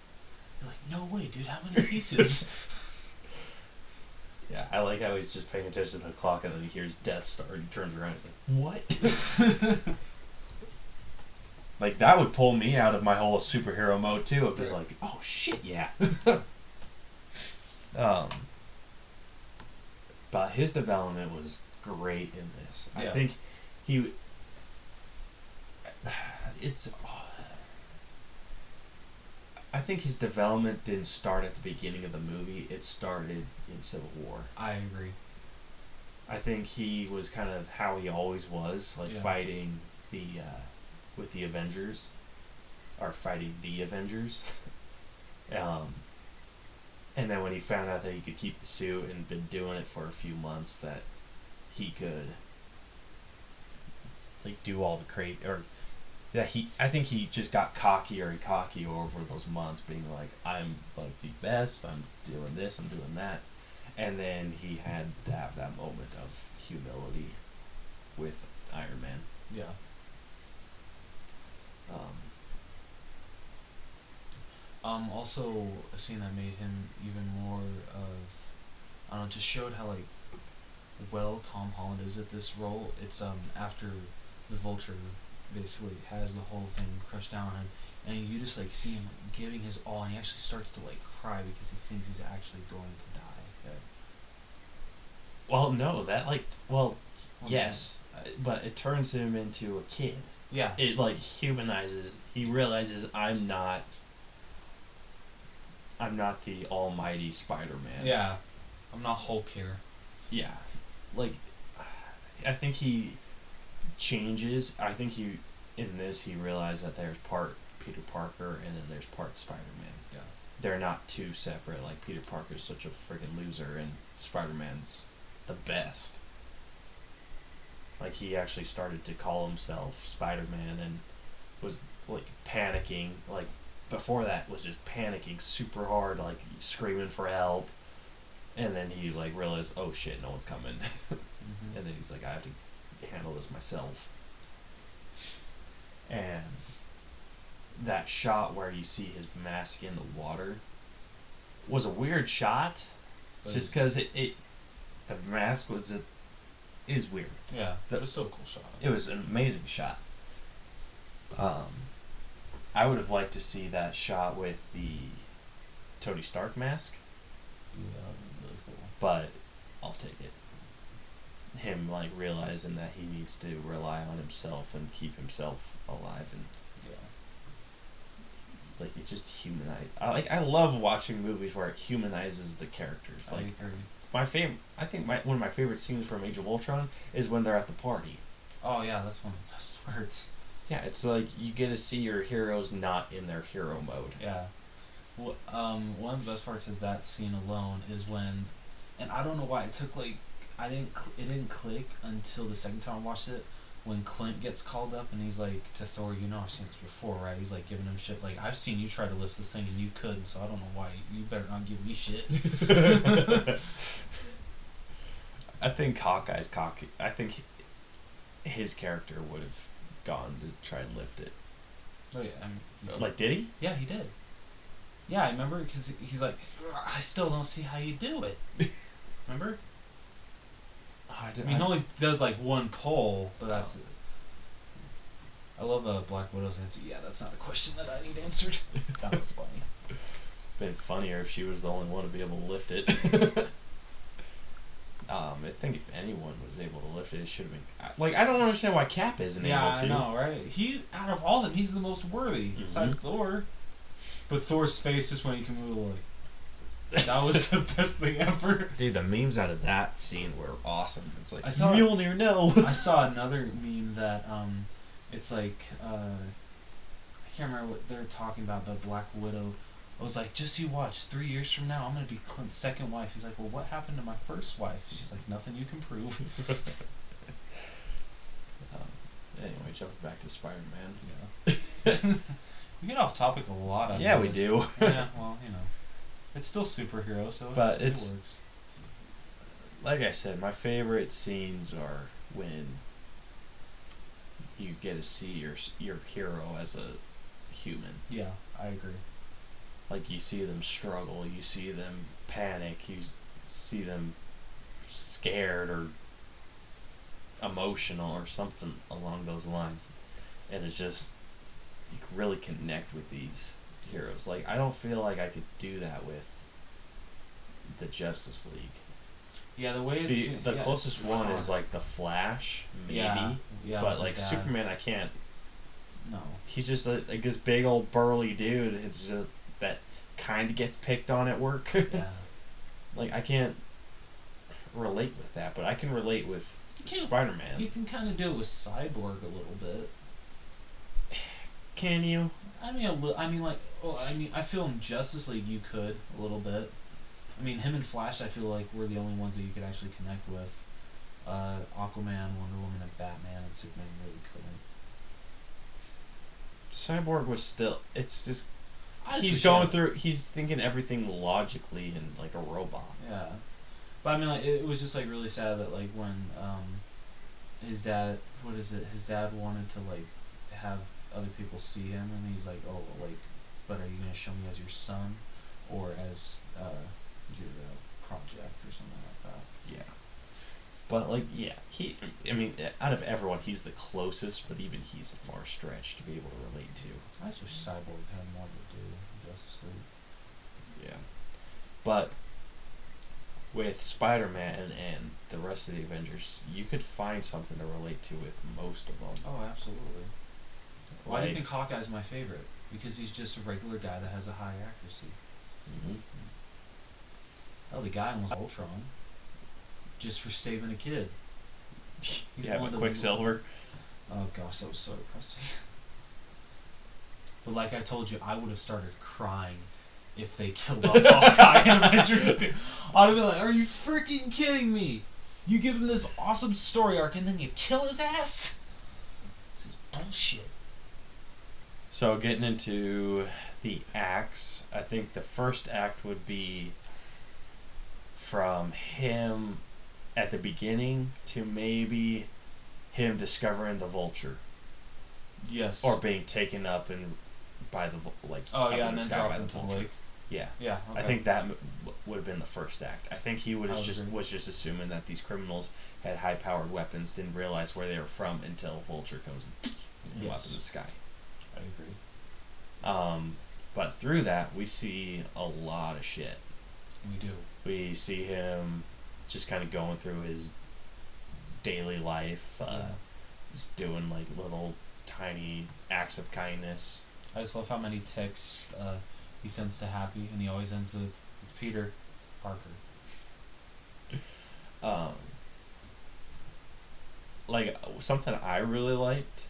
You're like, no way, dude. How many pieces? yeah, I like how he's just paying attention to the clock and then he hears Death Star and he turns around and he's like, what? like that would pull me out of my whole superhero mode too. I'd be like, oh shit, yeah. um, but his development was great in this. I think he. It's. I think his development didn't start at the beginning of the movie. It started in Civil War. I agree. I think he was kind of how he always was, like Yeah. fighting the uh, with the Avengers, or fighting the Avengers. um, and then when he found out that he could keep the suit and been doing it for a few months, that he could like do all the crazy or that he I think he just got cockier and cockier over those months, being like I'm like the best, I'm doing this, I'm doing that, and then he had to have that moment of humility with Iron Man. Yeah. Um, Um, also a scene that made him even more of, I don't know, just showed how like well Tom Holland is at this role. It's um after the Vulture basically has the whole thing crushed down on him, and you just like see him giving his all, and he actually starts to like cry because he thinks he's actually going to die. well, no, that like well, Well, yes, but it turns him into a kid. Yeah. It like humanizes. He realizes I'm not. I'm not the almighty Spider-Man. Yeah. I'm not Hulk here. Yeah. Like I think he changes. I think he in this he realized that there's part Peter Parker and then there's part Spider-Man. Yeah. They're not two separate. Like Peter Parker's such a freaking loser and Spider-Man's the best. Like he actually started to call himself Spider-Man and was like panicking. Like before that was just panicking super hard, like screaming for help. And then he like realized, oh shit, no one's coming. Mhm. and then he's like, I have to handle this myself. And that shot where you see his mask in the water was a weird shot, But- just because it, it the mask was just it was weird. Yeah, that was still a cool shot. It was an amazing shot. Um, I would have liked to see that shot with the Tony Stark mask, Yeah, that was really cool. But I'll take it. Him like realizing that he needs to rely on himself and keep himself alive and Yeah. like it just humanize. I like I love watching movies where it humanizes the characters. I Like my favorite, I think my one of my favorite scenes from Age of Ultron is when they're at the party. Oh yeah, that's one of the best parts. Yeah, it's like you get to see your heroes not in their hero mode. Yeah. Well, um, one of the best parts of that scene alone is when, and I don't know why it took like I didn't cl- it didn't click until the second time I watched it when Clint gets called up and he's like to Thor, you know I've seen this before, right? He's like giving him shit like I've seen you try to lift this thing and you couldn't, so I don't know why you better not give me shit. I think Hawkeye's cocky. I think his character would have gone to try and lift it. Oh yeah, I mean, Like, did he? yeah, he did. Yeah, I remember because he's like, I still don't see how you do it. Remember? Oh, I, I did, mean, he only does like one pull, but that's Oh. I love uh, Black Widow's answer. Yeah, that's not a question that I need answered. that was funny. been funnier if she was the only one to be able to lift it. um, I think if anyone was able to lift it, it should have been. Like, I don't understand why Cap isn't yeah, able to. Yeah, I know, right? He out of all of them, he's the most worthy besides Thor. But Thor's face is when he can move like that was the best thing ever. Dude, the memes out of that scene were awesome. It's like I saw- Mjolnir, no. I saw another meme that um, it's like uh, I can't remember what they're talking about, but Black Widow. I was like, just you watch. Three years from now, I'm gonna be Clint's second wife. He's like, well, what happened to my first wife? She's like, nothing you can prove. um, anyway, jumping back to Spider Man. Yeah. we get off topic a lot on Yeah, we do. yeah, well, you know, it's still superhero, so it's, But it works. Like I said, my favorite scenes are when you get to see your your hero as a human. Yeah, I agree. Like you see them struggle, you see them panic, you see them scared or emotional or something along those lines, and it's just you can really connect with these heroes. Like I don't feel like I could do that with the Justice League. Yeah, the way it's The, the yeah, closest it's- it's one hard. is like the Flash, maybe. yeah, yeah, but like. Superman, I can't. No. He's just a, like this big old burly dude. It's just that kind of gets picked on at work. Yeah. like I can't relate with that, but I can relate with Spider Man. You can kind of do it with Cyborg a little bit. Can you? I mean, a li- I mean, like, well, I mean, I feel in Justice League you could a little bit. I mean, him and Flash, I feel like were the only ones that you could actually connect with. Uh, Aquaman, Wonder Woman, and Batman, and Superman really couldn't. Cyborg was still. It's just he's going through. He's thinking everything logically and like a robot. Yeah, but I mean, like, it, it was just like really sad that like when um, his dad, what is it? His dad wanted to like have other people see him, and he's like, oh, like, but are you gonna show me as your son, or as uh, your uh, project or something like that? Yeah. But like, yeah, he. I mean, out of everyone, he's the closest. But even he's a far stretch to be able to relate to. I just wish Cyborg had more to do in Justice League. Yeah. But with Spider Man and the rest of the Avengers, you could find something to relate to with most of them. Oh, absolutely. Why do you think Hawkeye's my favorite? Because he's just a regular guy that has a high accuracy. Mhm. Oh, the guy almost Ultron. Just for saving a kid. He's yeah, one Quicksilver. Oh gosh, that was so depressing. But like I told you, I would have started crying if they killed off Hawkeye in Avengers 2. I'd have been like, "Are you freaking kidding me?" You give him this awesome story arc and then you kill his ass. This is bullshit. So getting into the acts, I think the first act would be from him at the beginning to maybe him discovering the vulture Yes. or being taken up and by the like oh yeah, and the then dropped into the vulture. lake. Yeah, Yeah. I think that m- would have been the first act. I think he would have just agree. was just assuming that these criminals had high powered weapons, didn't realize where they were from until Vulture comes and him up in the sky. I agree. Um, but through that, we see a lot of shit. We do. We see him just kind of going through his daily life, uh, Yeah. just doing like little tiny acts of kindness. I just love how many texts uh, he sends to Happy, and he always ends with "It's Peter Parker." Um, like something I really liked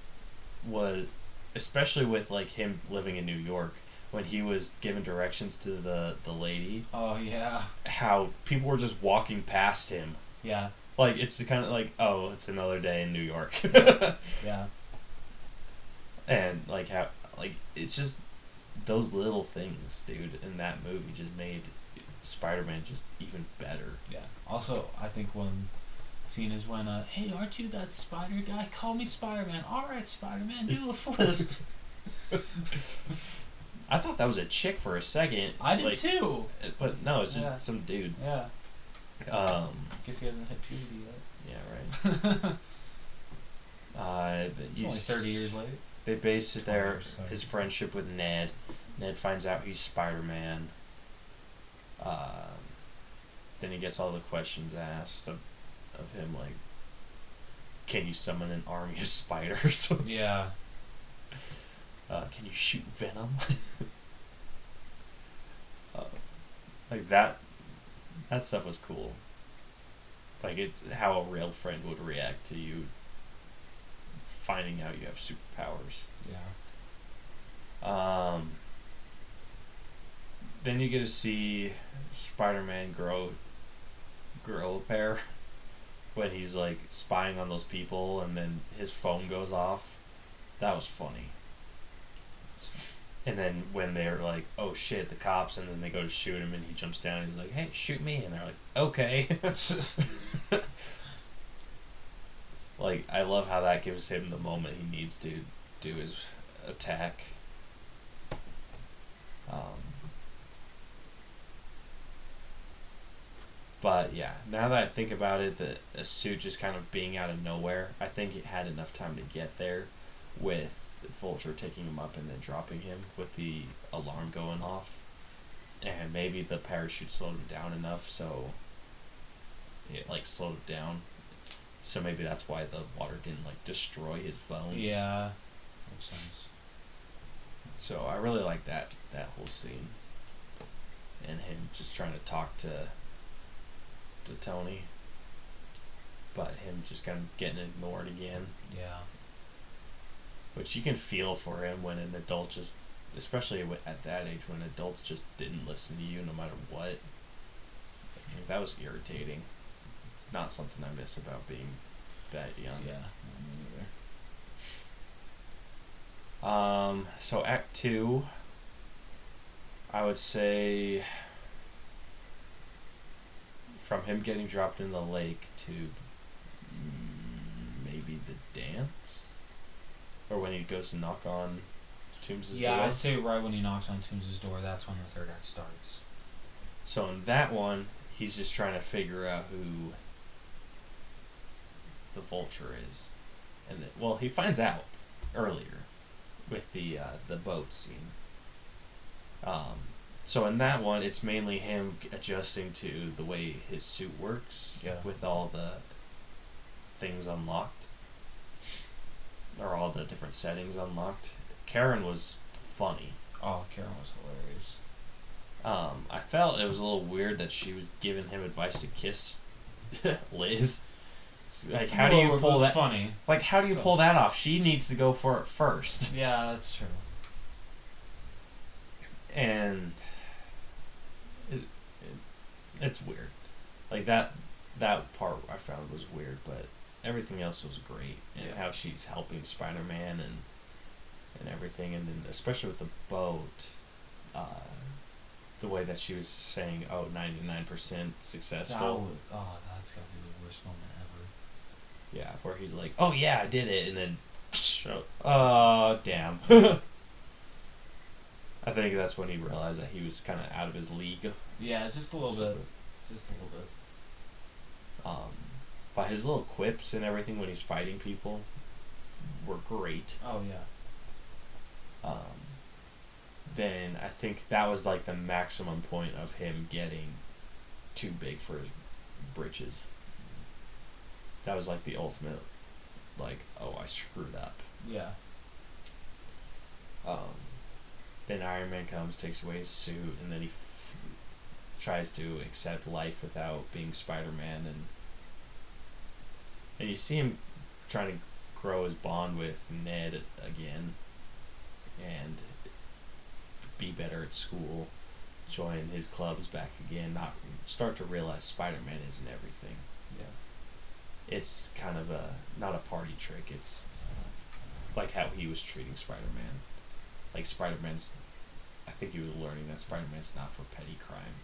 was, especially with like him living in New York, when he was giving directions to the the lady, Oh yeah, how people were just walking past him. yeah, Like it's kind of like, oh, it's another day in New York. yeah. and like how like it's just those little things dude in that movie just made spider-man just even better Yeah. Also, I think one scene is when, uh, hey, aren't you that spider guy? Call me Spider Man. All right, Spider Man, do a flip. i thought that was a chick for a second I did like, too. but no it's just Yeah. some dude Yeah. um Guess he hasn't hit puberty yet. yeah right yet. uh it's you only thirty years late. they base it their 20 years, sorry. his friendship with ned ned finds out he's spider-man um, then he gets all the questions asked of, him like can you summon an army of spiders? Yeah. uh, can you shoot venom? Uh, like that that stuff was cool. Like it how a real friend would react to you finding out you have superpowers. Yeah. um, then you get to see Spider-Man grow grow a pair when he's like spying on those people and then his phone goes off. That was funny. And then when they're like, "Oh shit, the cops!" and then they go to shoot him and he jumps down and he's like, "Hey, shoot me!" and they're like, "Okay." like I love how that gives him the moment he needs to do his attack. Um, but yeah, now that I think about it, the a suit just kind of being out of nowhere, I think it had enough time to get there with Vulture taking him up and then dropping him with the alarm going off. And maybe the parachute slowed him down enough so it like slowed down. So maybe that's why the water didn't like destroy his bones. Yeah. Makes sense. So I really like that that whole scene, and him just trying to talk to to Tony, but him just kind of getting ignored again, Yeah. which you can feel for him when an adult just, especially at that age when adults just didn't listen to you no matter what. I mean, that was irritating. It's not something I miss about being that young. Yeah. Um, so Act Two, I would say, from him getting dropped in the lake to maybe the dance, or when he goes to knock on Toomes' Yeah, door. I say right when he knocks on Toomes' door, that's when the third act starts. So in that one, he's just trying to figure out who the vulture is, and then, well, he finds out earlier with the uh, the boat scene. Um, so in that one, it's mainly him adjusting to the way his suit works Yeah. with all the things unlocked, or all the different settings unlocked. Karen was funny. Oh, Karen was hilarious. Um, I felt it was a little weird that she was giving him advice to kiss Liz. Like, how do you pull that? funny. Like, how do you So- pull that off? She needs to go for it first, Yeah, that's true. and it's weird. Like that, that part I found was weird, but everything else was great, and Yeah. how she's helping Spider Man and and everything, and then especially with the boat, uh, the way that she was saying, "Oh, 99 percent That successful." was, oh, that's gotta be the worst moment ever. Yeah, where he's like, "Oh yeah, I did it," and then, oh damn. I think that's when he realized that he was kind of out of his league. Yeah, just a little bit. Just a little bit. Um, but his little quips and everything when he's fighting people were great. Oh yeah. Um, then I think that was like the maximum point of him getting too big for his britches. That was like the ultimate, like, oh, I screwed up. Yeah. Um, then Iron Man comes, takes away his suit, and then he f- tries to accept life without being Spider Man, and and you see him trying to grow his bond with Ned again, and be better at school, join his clubs back again, not start to realize Spider Man isn't everything. Yeah. It's kind of a not a party trick. It's like how he was treating Spider Man. Like Spider Man's, I think he was learning that Spider Man's not for petty crime.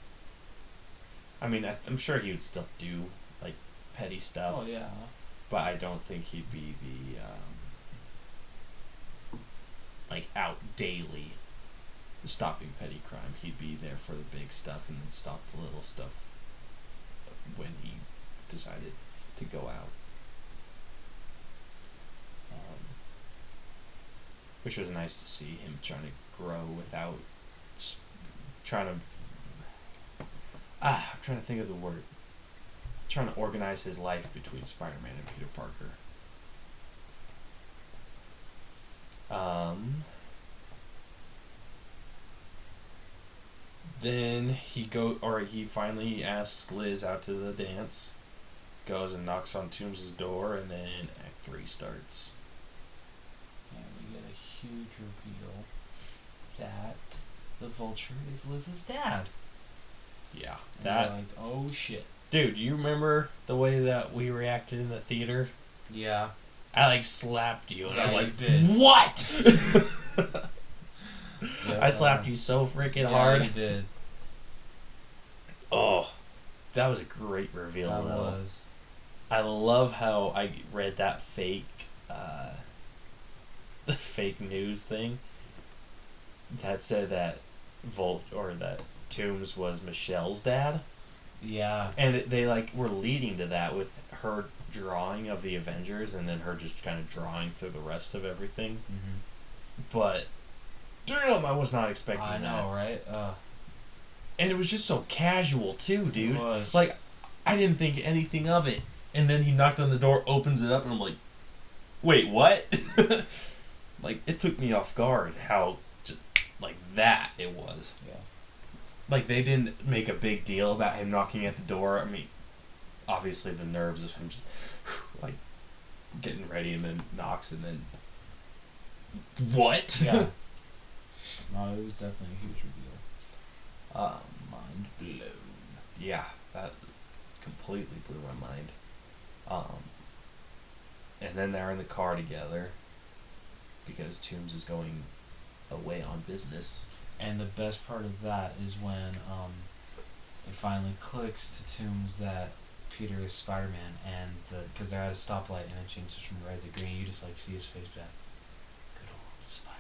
I mean, I, I'm sure he would still do like petty stuff, Oh yeah. but I don't think he'd be the um, like out daily stopping petty crime. He'd be there for the big stuff and then stop the little stuff when he decided to go out. Which was nice to see him trying to grow without trying to. Ah, I'm trying to think of the word. Trying to organize his life between Spider-Man and Peter Parker. Um. Then he go, or he finally asks Liz out to the dance. Goes and knocks on Toomes' door, and then Act Three starts. And we get a huge reveal that the Vulture is Liz's dad. Yeah, And that like, oh shit. dude. You remember the way that we reacted in the theater? Yeah. I like slapped you, and I was like, did. "What?" Yeah. I slapped you so freaking Yeah, hard. you did. Oh, that was a great reveal. That though. was. I love how I read that fake, uh, the fake news thing that said that Volt or that Toomes was Michelle's dad, Yeah. and it, they like were leading to that with her drawing of the Avengers, and then her just kind of drawing through the rest of everything. Mm-hmm. But damn, I was not expecting I that, know, right? Uh, and it was just so casual too, dude. Like, I didn't think anything of it. And then he knocked on the door, opens it up, and I'm like, wait, what? like, it took me off guard how just like that it was. Yeah. Like, they didn't make a big deal about him knocking at the door. I mean, obviously, the nerves of him just like getting ready and then knocks and then. What? yeah. no, it was definitely a huge reveal. um, Mind blown. yeah, that completely blew my mind. Um, and then they're in the car together because Toomes is going away on business. And the best part of that is when um, it finally clicks to Toomes that Peter is Spider-Man, and the because they're at a stoplight and it changes from red to green. You just like see his face back. Good old Spider-Man.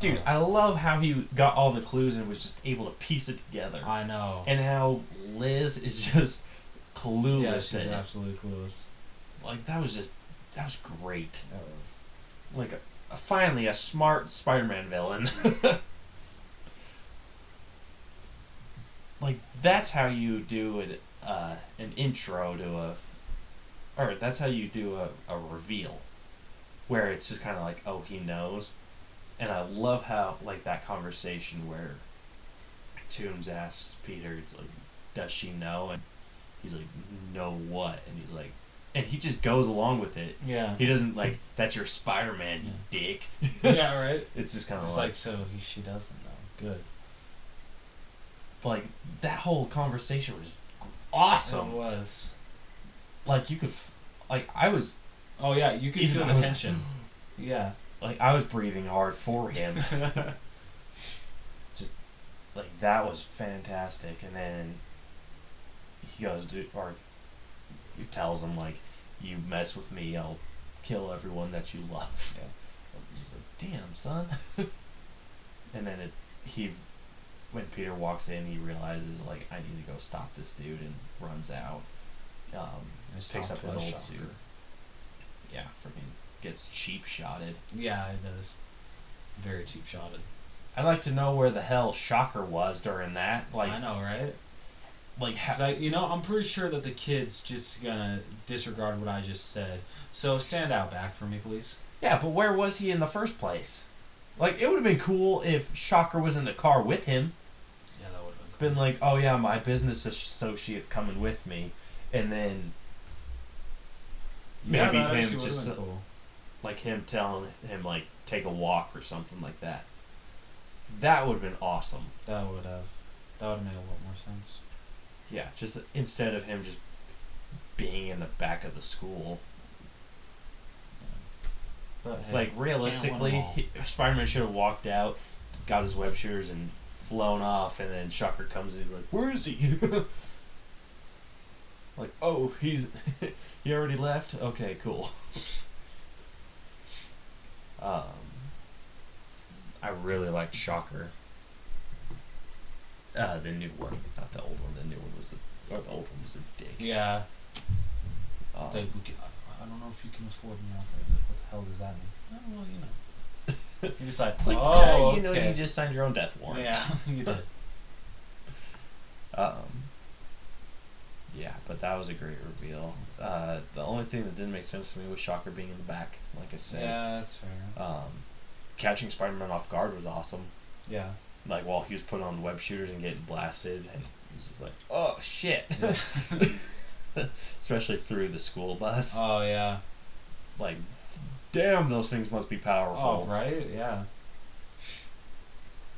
Dude, I love how he got all the clues and was just able to piece it together. I know. and how Liz is just clueless yeah, she's absolutely clueless. Like that was just that was great. That was. Like a, a finally a smart Spider-Man villain. like that's how you do it, uh, an intro to a, or that's how you do a, a reveal, where it's just kind of like oh he knows, and I love how like that conversation where Toomes asks Peter, it's like, does she know? And he's like, know what? And he's like, and he just goes along with it. Yeah. He doesn't like that's your Spider Man, you Yeah. dick. yeah, right. It's just kind of It's like, like so he, she doesn't know. Good. like that whole conversation was awesome. It was. Like you could, like I was, Oh yeah, you could feel the tension. Yeah. like I was breathing hard for him. Just like that was fantastic. And then he goes to, or he tells him like, "You mess with me, I'll kill everyone that you love." Yeah. Just like, "Damn, son." and then it, he, when Peter walks in, he realizes like, "I need to go stop this dude," and runs out. Um, And picks up his old Shocker. suit. Yeah, freaking gets cheap shotted. Yeah, it does. Very cheap shotted. I'd like to know where the hell Shocker was during that. Like, I know, right? Like ha- I, you know, I'm pretty sure that the kid's just gonna disregard what I just said. So stand out back for me, please. yeah, but where was he in the first place? Like, it would have been cool if Shocker was in the car with him. Yeah, that would have been Been like, oh yeah, my business associate's coming with me, and then maybe yeah, him just cool. like him telling him like take a walk or something like that. That would have been awesome. That would have. That would have made a lot more sense. Yeah, just instead of him just being in the back of the school. But hey, like realistically, he, Spider-Man should have walked out, got his web shooters, and flown off, and then Shocker comes in and he's like, "Where is he?" like, oh, he's he already left. Okay, cool. um, I really like Shocker. Uh, the new one, not the old one. The new one was a, or the old one was a dick. Yeah, Um, they, we can, I, don't know if you can afford me out there. It's like, what the hell does that mean? Oh, well, you know. You decide. it's like, oh, you know, okay. you just signed your own death warrant. Yeah, you did. Um, yeah, but that was a great reveal. Uh, the only thing that didn't make sense to me was Shocker being in the back, like I said. Yeah, that's fair. Um, catching Spider-Man off guard was awesome. Yeah. Like while he was putting on the web shooters and getting blasted, and he was just like, "Oh shit!" Yeah. Especially through the school bus. Oh yeah. like, damn, those things must be powerful. Oh right. Yeah.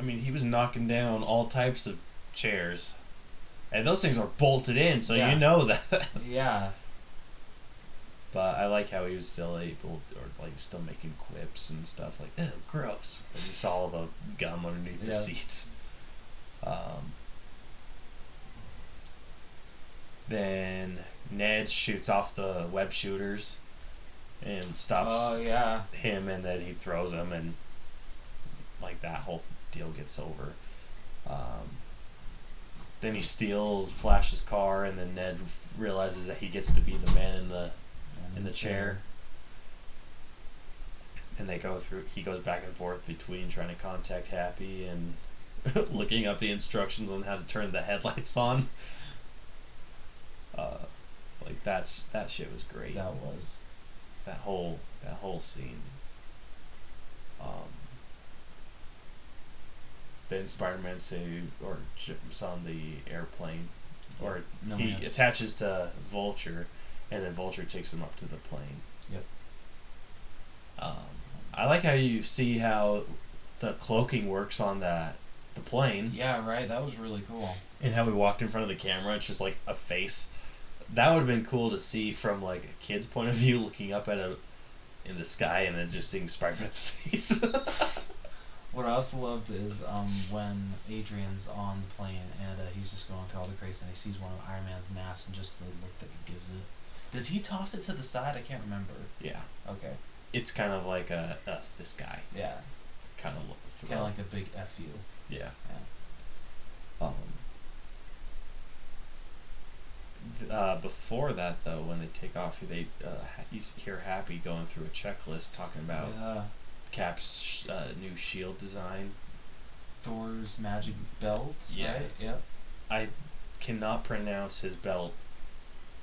I mean, he was knocking down all types of chairs, and those things are bolted in, so Yeah. you know that. Yeah. But I like how he was still able, or like still making quips and stuff like, "Oh, gross!" When you saw all the gum underneath the Yeah. seats. Um, then Ned shoots off the web shooters and stops Oh yeah. him, and then he throws him, and like that whole deal gets over. Um, then he steals Flash's car, and then Ned realizes that he gets to be the man in the in the chair. And they go through. He goes back and forth between trying to contact Happy and looking up the instructions on how to turn the headlights on. Uh, like that's that shit was great. That was. That whole that whole scene. Um. Then Spider-Man say or jumps on the airplane, or No, he man. attaches to Vulture, and then Vulture takes him up to the plane. Yep. Um, I like how you see how the cloaking works on that the plane, Yeah. Right. That was really cool. and how we walked in front of the camera. It's just like a face. That would have been cool to see from like a kid's point of view, looking up at a in the sky and then just seeing Spider-Man's face. What I also loved is um, when Adrian's on the plane and uh, he's just going through all the crates and he sees one of Iron Man's masks and just the look that he gives it. Does he toss it to the side? I can't remember. yeah, Okay. it's kind of like a uh, this guy Yeah. kind of look. Kind of like a big F you. Yeah. Yeah. Um, uh, before that, though, when they take off, they uh, you hear Happy going through a checklist talking about Yeah. Cap's sh- uh, new shield design. Thor's magic belt. Yeah. Right? Yep. I cannot pronounce his belt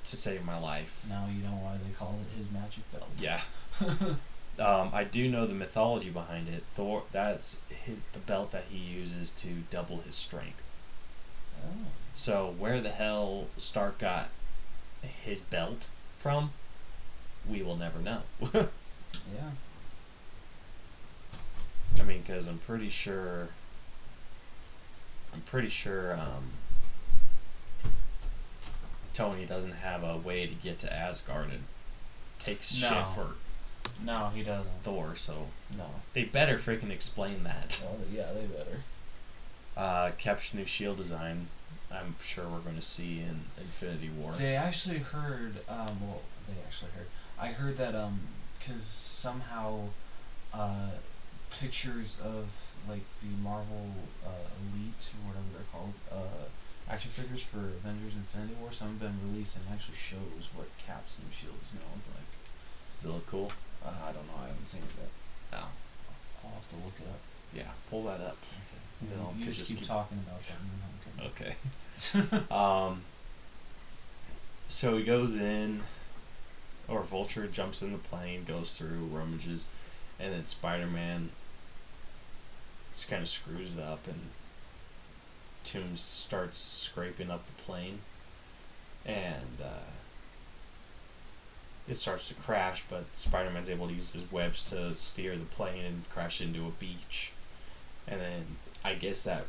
to save my life. Now you know why they call it his magic belt. Yeah. Um, I do know the mythology behind it. Thor, that's his, the belt that he uses to double his strength. oh. So where the hell Stark got his belt from, we will never know. Yeah. I mean, because I'm pretty sure. I'm pretty sure. Um, Tony doesn't have a way to get to Asgard and takes No. shit for No, he doesn't. Thor, so No. they better freaking explain that. Oh, yeah, they better. Uh, Cap's new shield design, I'm sure we're going to see in Infinity War. They actually heard. Um, well, they actually heard. I heard that um, cause somehow, uh, pictures of like the Marvel uh, Elite or whatever they're called, uh, action figures for Avengers Infinity War, some have been released and actually shows what Cap's new shield is gonna look like. Does it look cool? Uh, I don't know. I haven't seen it yet. No. I'll have to look it up. Yeah, pull that up. Okay. You know, you just, just keep, keep- talking about that. and then Okay. Um, so he goes in, or Vulture jumps in the plane, goes through, rummages, and then Spider Man just kind of screws it up, and Toomes starts scraping up the plane, and uh, it starts to crash, but Spider Man's able to use his webs to steer the plane and crash into a beach. And then I guess that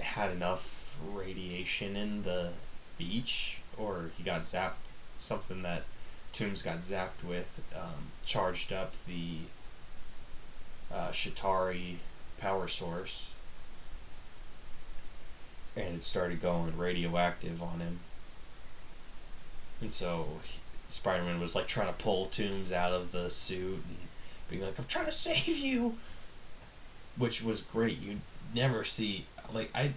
had enough radiation in the beach, or he got zapped. Something that Toomes got zapped with um, charged up the uh, Chitauri power source, and it started going radioactive on him. And so Spider Man was like trying to pull Toomes out of the suit and being like, I'm trying to save you! Which was great. You never see, like, I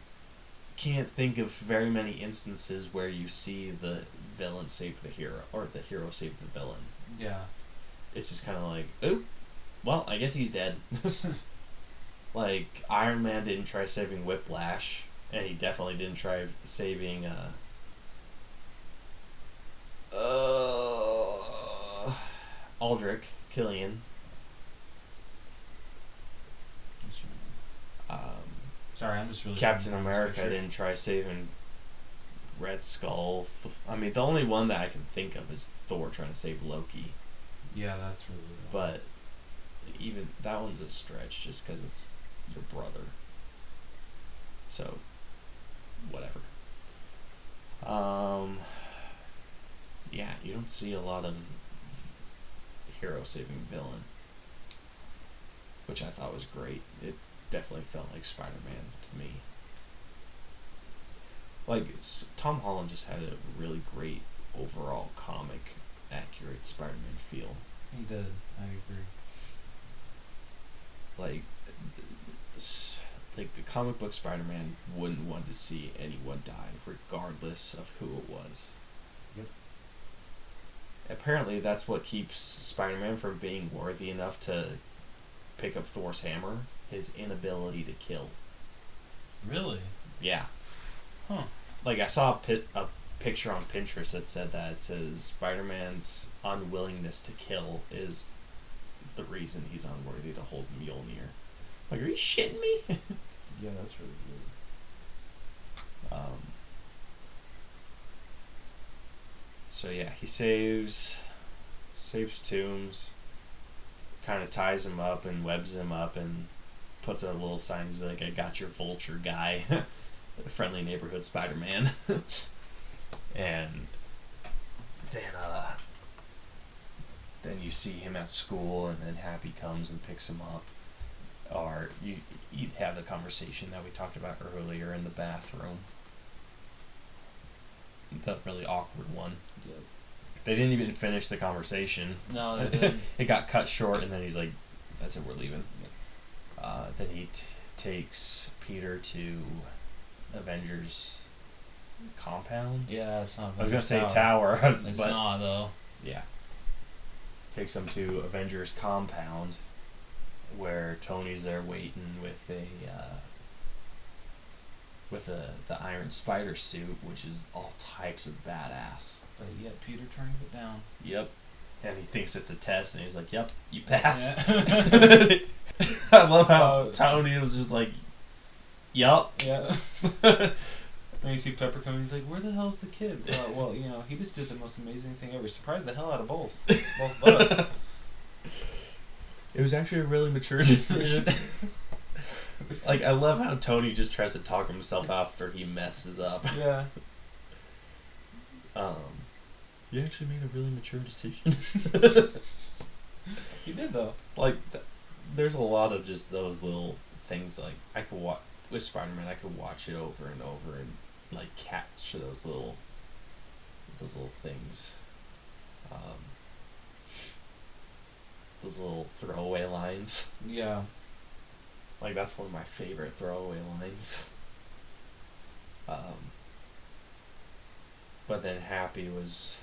can't think of very many instances where you see the villain save the hero, or the hero save the villain. Yeah. It's just kind of like, oh, well, I guess he's dead. like, Iron Man didn't try saving Whiplash, and he definitely didn't try saving, uh, uh, Aldrich, Killian. Um, Sorry, I'm just really. Captain trying to find this America didn't try saving Red Skull. I mean, the only one that I can think of is Thor trying to save Loki. Yeah, that's really. Good. But even that one's a stretch just because it's your brother. So, whatever. Um, yeah, you don't see a lot of hero saving villain, which I thought was great. It definitely felt like Spider Man to me. Like, Tom Holland just had a really great overall comic accurate Spider Man feel. he did. I agree. like like the comic book Spider-Man wouldn't want to see anyone die regardless of who it was. Yep. Apparently that's what keeps Spider-Man from being worthy enough to pick up Thor's hammer, his inability to kill. Really? Yeah. Huh. Like I saw a, pit, a picture on Pinterest that said that it says Spider-Man's unwillingness to kill is the reason he's unworthy to hold Mjolnir. Like, are you shitting me? Yeah, that's really good. um, so yeah, he saves saves Toomes, kind of ties him up and webs him up and puts a little sign. He's like, "I got your vulture guy." friendly neighborhood Spider-Man. and then uh then you see him at school and then Happy comes and picks him up. Or you you have the conversation that we talked about earlier in the bathroom. The really awkward one. Yep. They didn't even finish the conversation. No, they didn't. it got cut short, and then he's like, "That's it, we're leaving." Uh, then he t- takes Peter to Avengers compound. yeah, it's not. I was gonna say tower. tower, It's but not though. yeah, takes him to Avengers compound, where Tony's there waiting with a uh, with a the Iron Spider suit, which is all types of badass. But yet Peter turns it down. Yep. And he thinks it's a test, and he's like, "Yep, you passed." Yeah. I love how Uh, Tony was just like, "Yup." Yeah. And you see Pepper coming. He's like, "Where the hell's the kid?" Uh, well, you know, he just did the most amazing thing ever. Surprised the hell out of both, both of us. It was actually a really mature decision. like I love how Tony just tries to talk himself out after he messes up. Yeah. Um, you actually made a really mature decision. you did though. like, th- there's a lot of just those little things. Like, I could watch with Spider-Man. I could watch it over and over and like catch those little, those little things. Um, those little throwaway lines. Yeah. Like that's one of my favorite throwaway lines. Um, but then Happy was,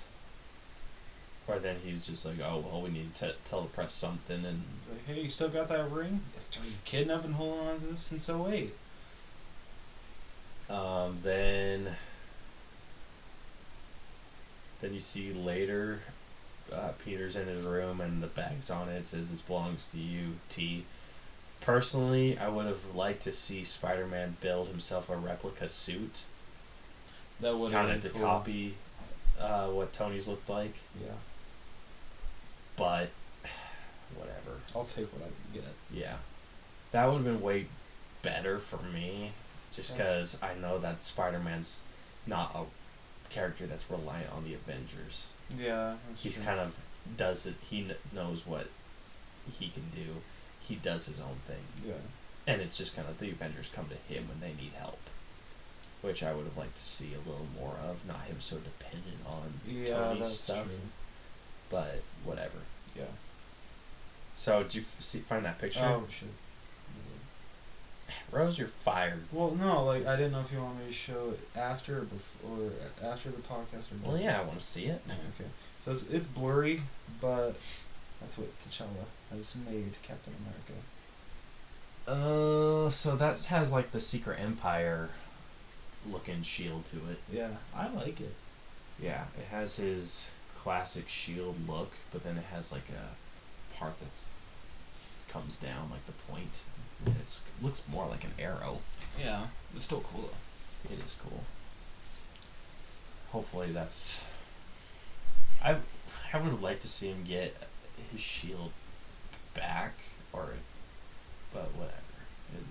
or then he's just like, oh well, we need to tell the press something, and like, hey, you still got that ring? Are you kidding? I've been holding on to this since 08. um, then then you see later, uh, Peter's in his room and the bag's on it. it says this belongs to you, T. Personally, I would have liked to see Spider-Man build himself a replica suit. That would kind have of been to cool. copy uh, what Tony's looked like, Yeah. but whatever. I'll take what I can get. Yeah, that would have been way better for me, just because I know that Spider-Man's not a character that's reliant on the Avengers. Yeah. He's true. kind of does it. He kn- knows what he can do. He does his own thing, Yeah. and it's just kind of the Avengers come to him when they need help. Which I would have liked to see a little more of, not him so dependent on Yeah, Tony's stuff. true. But whatever. Yeah. So did you f- see, find that picture? Oh shit. Rose, you're fired. Well, no, like I didn't know if you want me to show it after or before, after the podcast or. Well, yeah, I want to see it. Okay. So it's, it's blurry, but that's what T'Challa has made Captain America. Uh, so that has like the Secret Empire looking shield to it. Yeah, I like it. Yeah, it has his classic shield look, but then it has like a part that's comes down like the point. And it's looks more like an arrow. Yeah, it's still cool though. It is cool. Hopefully that's. I I would like to see him get his shield back, or, but whatever. It,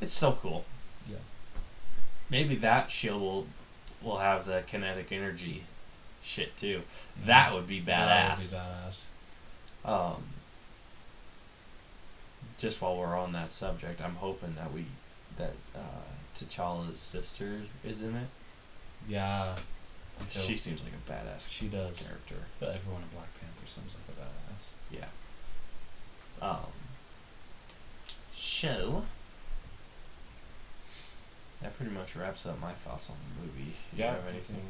it's still cool. Yeah. Maybe that shield will will have the kinetic energy shit too. That would be badass. That would be badass. Um, just while we're on that subject, I'm hoping that we that uh, T'Challa's sister is in it. Yeah. Until She seems like a badass she does. character. But everyone in Black Panther seems like a badass. Yeah. Um. So. That pretty much wraps up my thoughts on the movie. Do you Yeah, have me anything?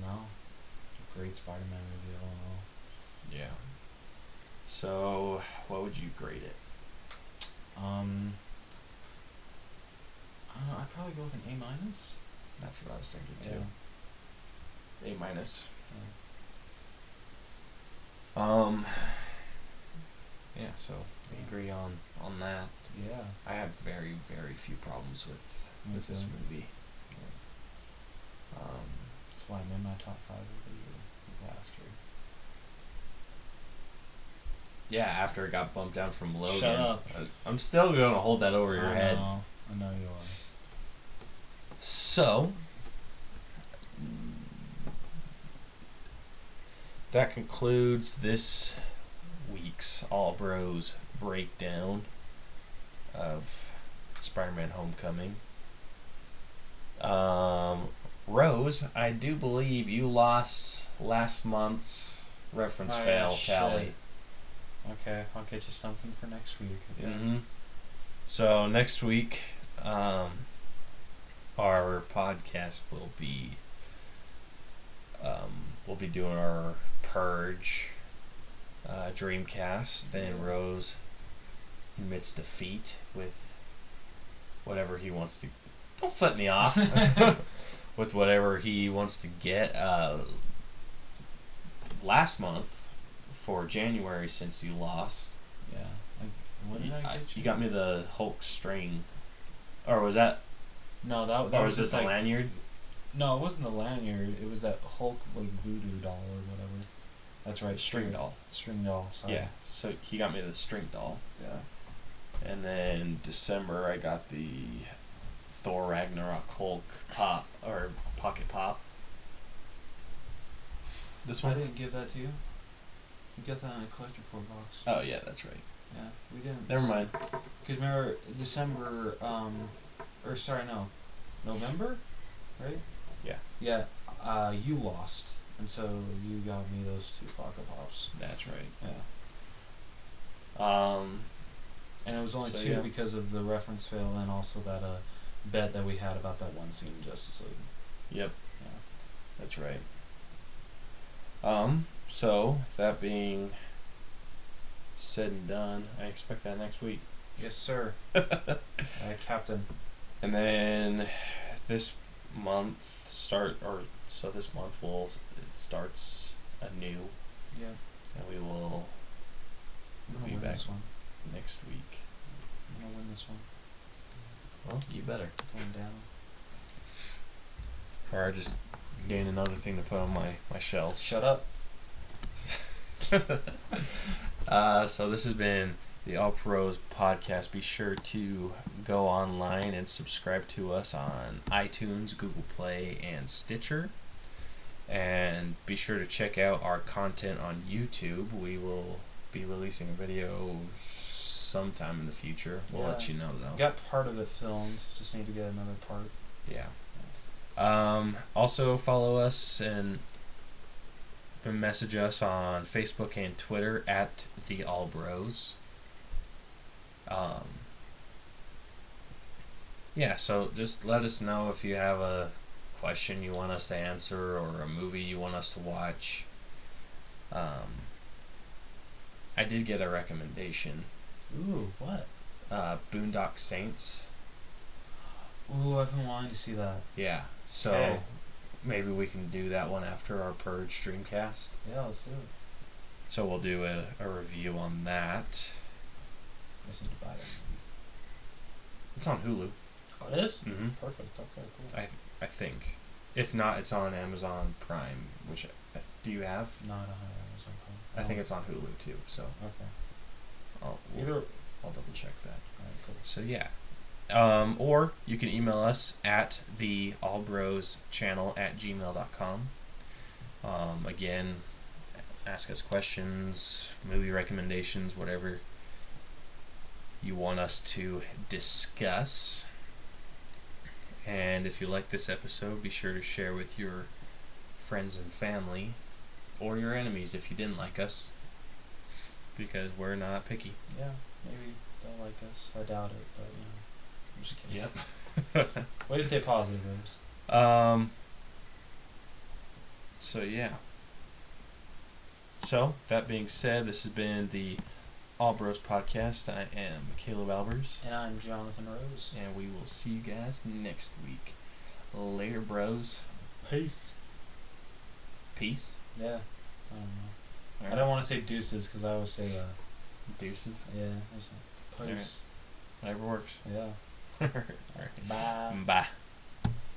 No. Great Spider-Man movie all in all. Yeah. So, what would you grade it? Um. Know. I'd probably go with an A minus. That's what I was thinking Yeah. too. A minus. Yeah. Um. Yeah, so we agree on on that. Yeah. I have very very few problems with Me with this too. movie. Um, That's why I'm in my top five of the year last year. Yeah, after it got bumped down from Logan. Shut up. I- I'm still going to hold that over your I head. Know. I know you are. So, that concludes this week's All Bros breakdown of Spider-Man: Homecoming. Um, Rose, I do believe you lost last month's reference Oh, yeah, fail shit. tally. Okay, I'll get you something for next week. Okay. hmm So next week, um, our podcast will be um, we'll be doing our purge uh, streamcast. Then Rose admits defeat with whatever he wants to. Don't flip me off. with whatever he wants to get. Uh, last month for January, since you lost, Yeah. Like, what did you, I I- get you? you got me the Hulk string, or was that? No, that, that or was was this just a like lanyard? no, it wasn't the lanyard. It was that Hulk like voodoo doll or whatever. That's right. String string- doll. String doll. Sorry. Yeah. So he got me the string doll, Yeah. and then December I got the Thor Ragnarok Hulk pop or pocket pop. This one I didn't give that to you. You got that in a Collector Corps box. Oh yeah, that's right. Yeah, we didn't. Never mind. Because remember December, um, or sorry, no, November, right? Yeah. Yeah. Uh, you lost, and so you got me those two Pocket Pops. That's right. Yeah. Um, And it was only So, two yeah. because of the reference fail and also that uh, bet that we had about that one scene in Justice League. yep, Yeah. that's right. Um, so that being said and done, I expect that next week. Yes, sir. uh, Captain. And then this month start or so this month will it starts anew Yeah. and we will Be back. next week. I'm gonna win this one. Well, you better. Going down. Or I just gain another thing to put on my, my shelves. Shut up. uh, so this has been the All Bros podcast. Be sure to go online and subscribe to us on iTunes, Google Play, and Stitcher. And be sure to check out our content on YouTube. We will be releasing a video sometime in the future. We'll let you know though. Got part of it filmed. Just need to get another part. Yeah. Um, also follow us and message us on Facebook and Twitter at the All Bros. Um, yeah, so just let us know if you have a question you want us to answer or a movie you want us to watch. Um, I did get a recommendation. Ooh, what? Uh, Boondock Saints. Ooh, I've been wanting to see that. Yeah. So Okay. Maybe we can do that one after our Purge streamcast. Yeah, let's do it. So we'll do a, a review on that. I just to buy that It's on Hulu. Oh, it is? Mm-hmm. Perfect. Okay, cool. I I think. If not, it's on Amazon Prime. Which I, do you have? no, I don't have Amazon Prime. I think it's on Hulu too. So Okay. I'll we'll- Either. I'll double check that. Alright, cool. So yeah. Um, or you can email us at the allbros channel at gmail.com. Um, again, ask us questions, movie recommendations, whatever you want us to discuss. And if you like this episode, be sure to share with your friends and family, or your enemies if you didn't like us, because we're not picky. Yeah, maybe they'll like us. I doubt it, but you know. I'm just kidding. Yep. Way to stay positive, Rose. Um. So yeah. So that being said, this has been the All Bros podcast. I am Caleb Albers, And I'm Jonathan Rose. and we will see you guys next week. Later, bros. Peace. Peace. Yeah. I don't know. All I don't want to say deuces because I always say uh, Deuces. yeah. There's a Alright. peace. Whatever works. Yeah. All right. Bye. Bye.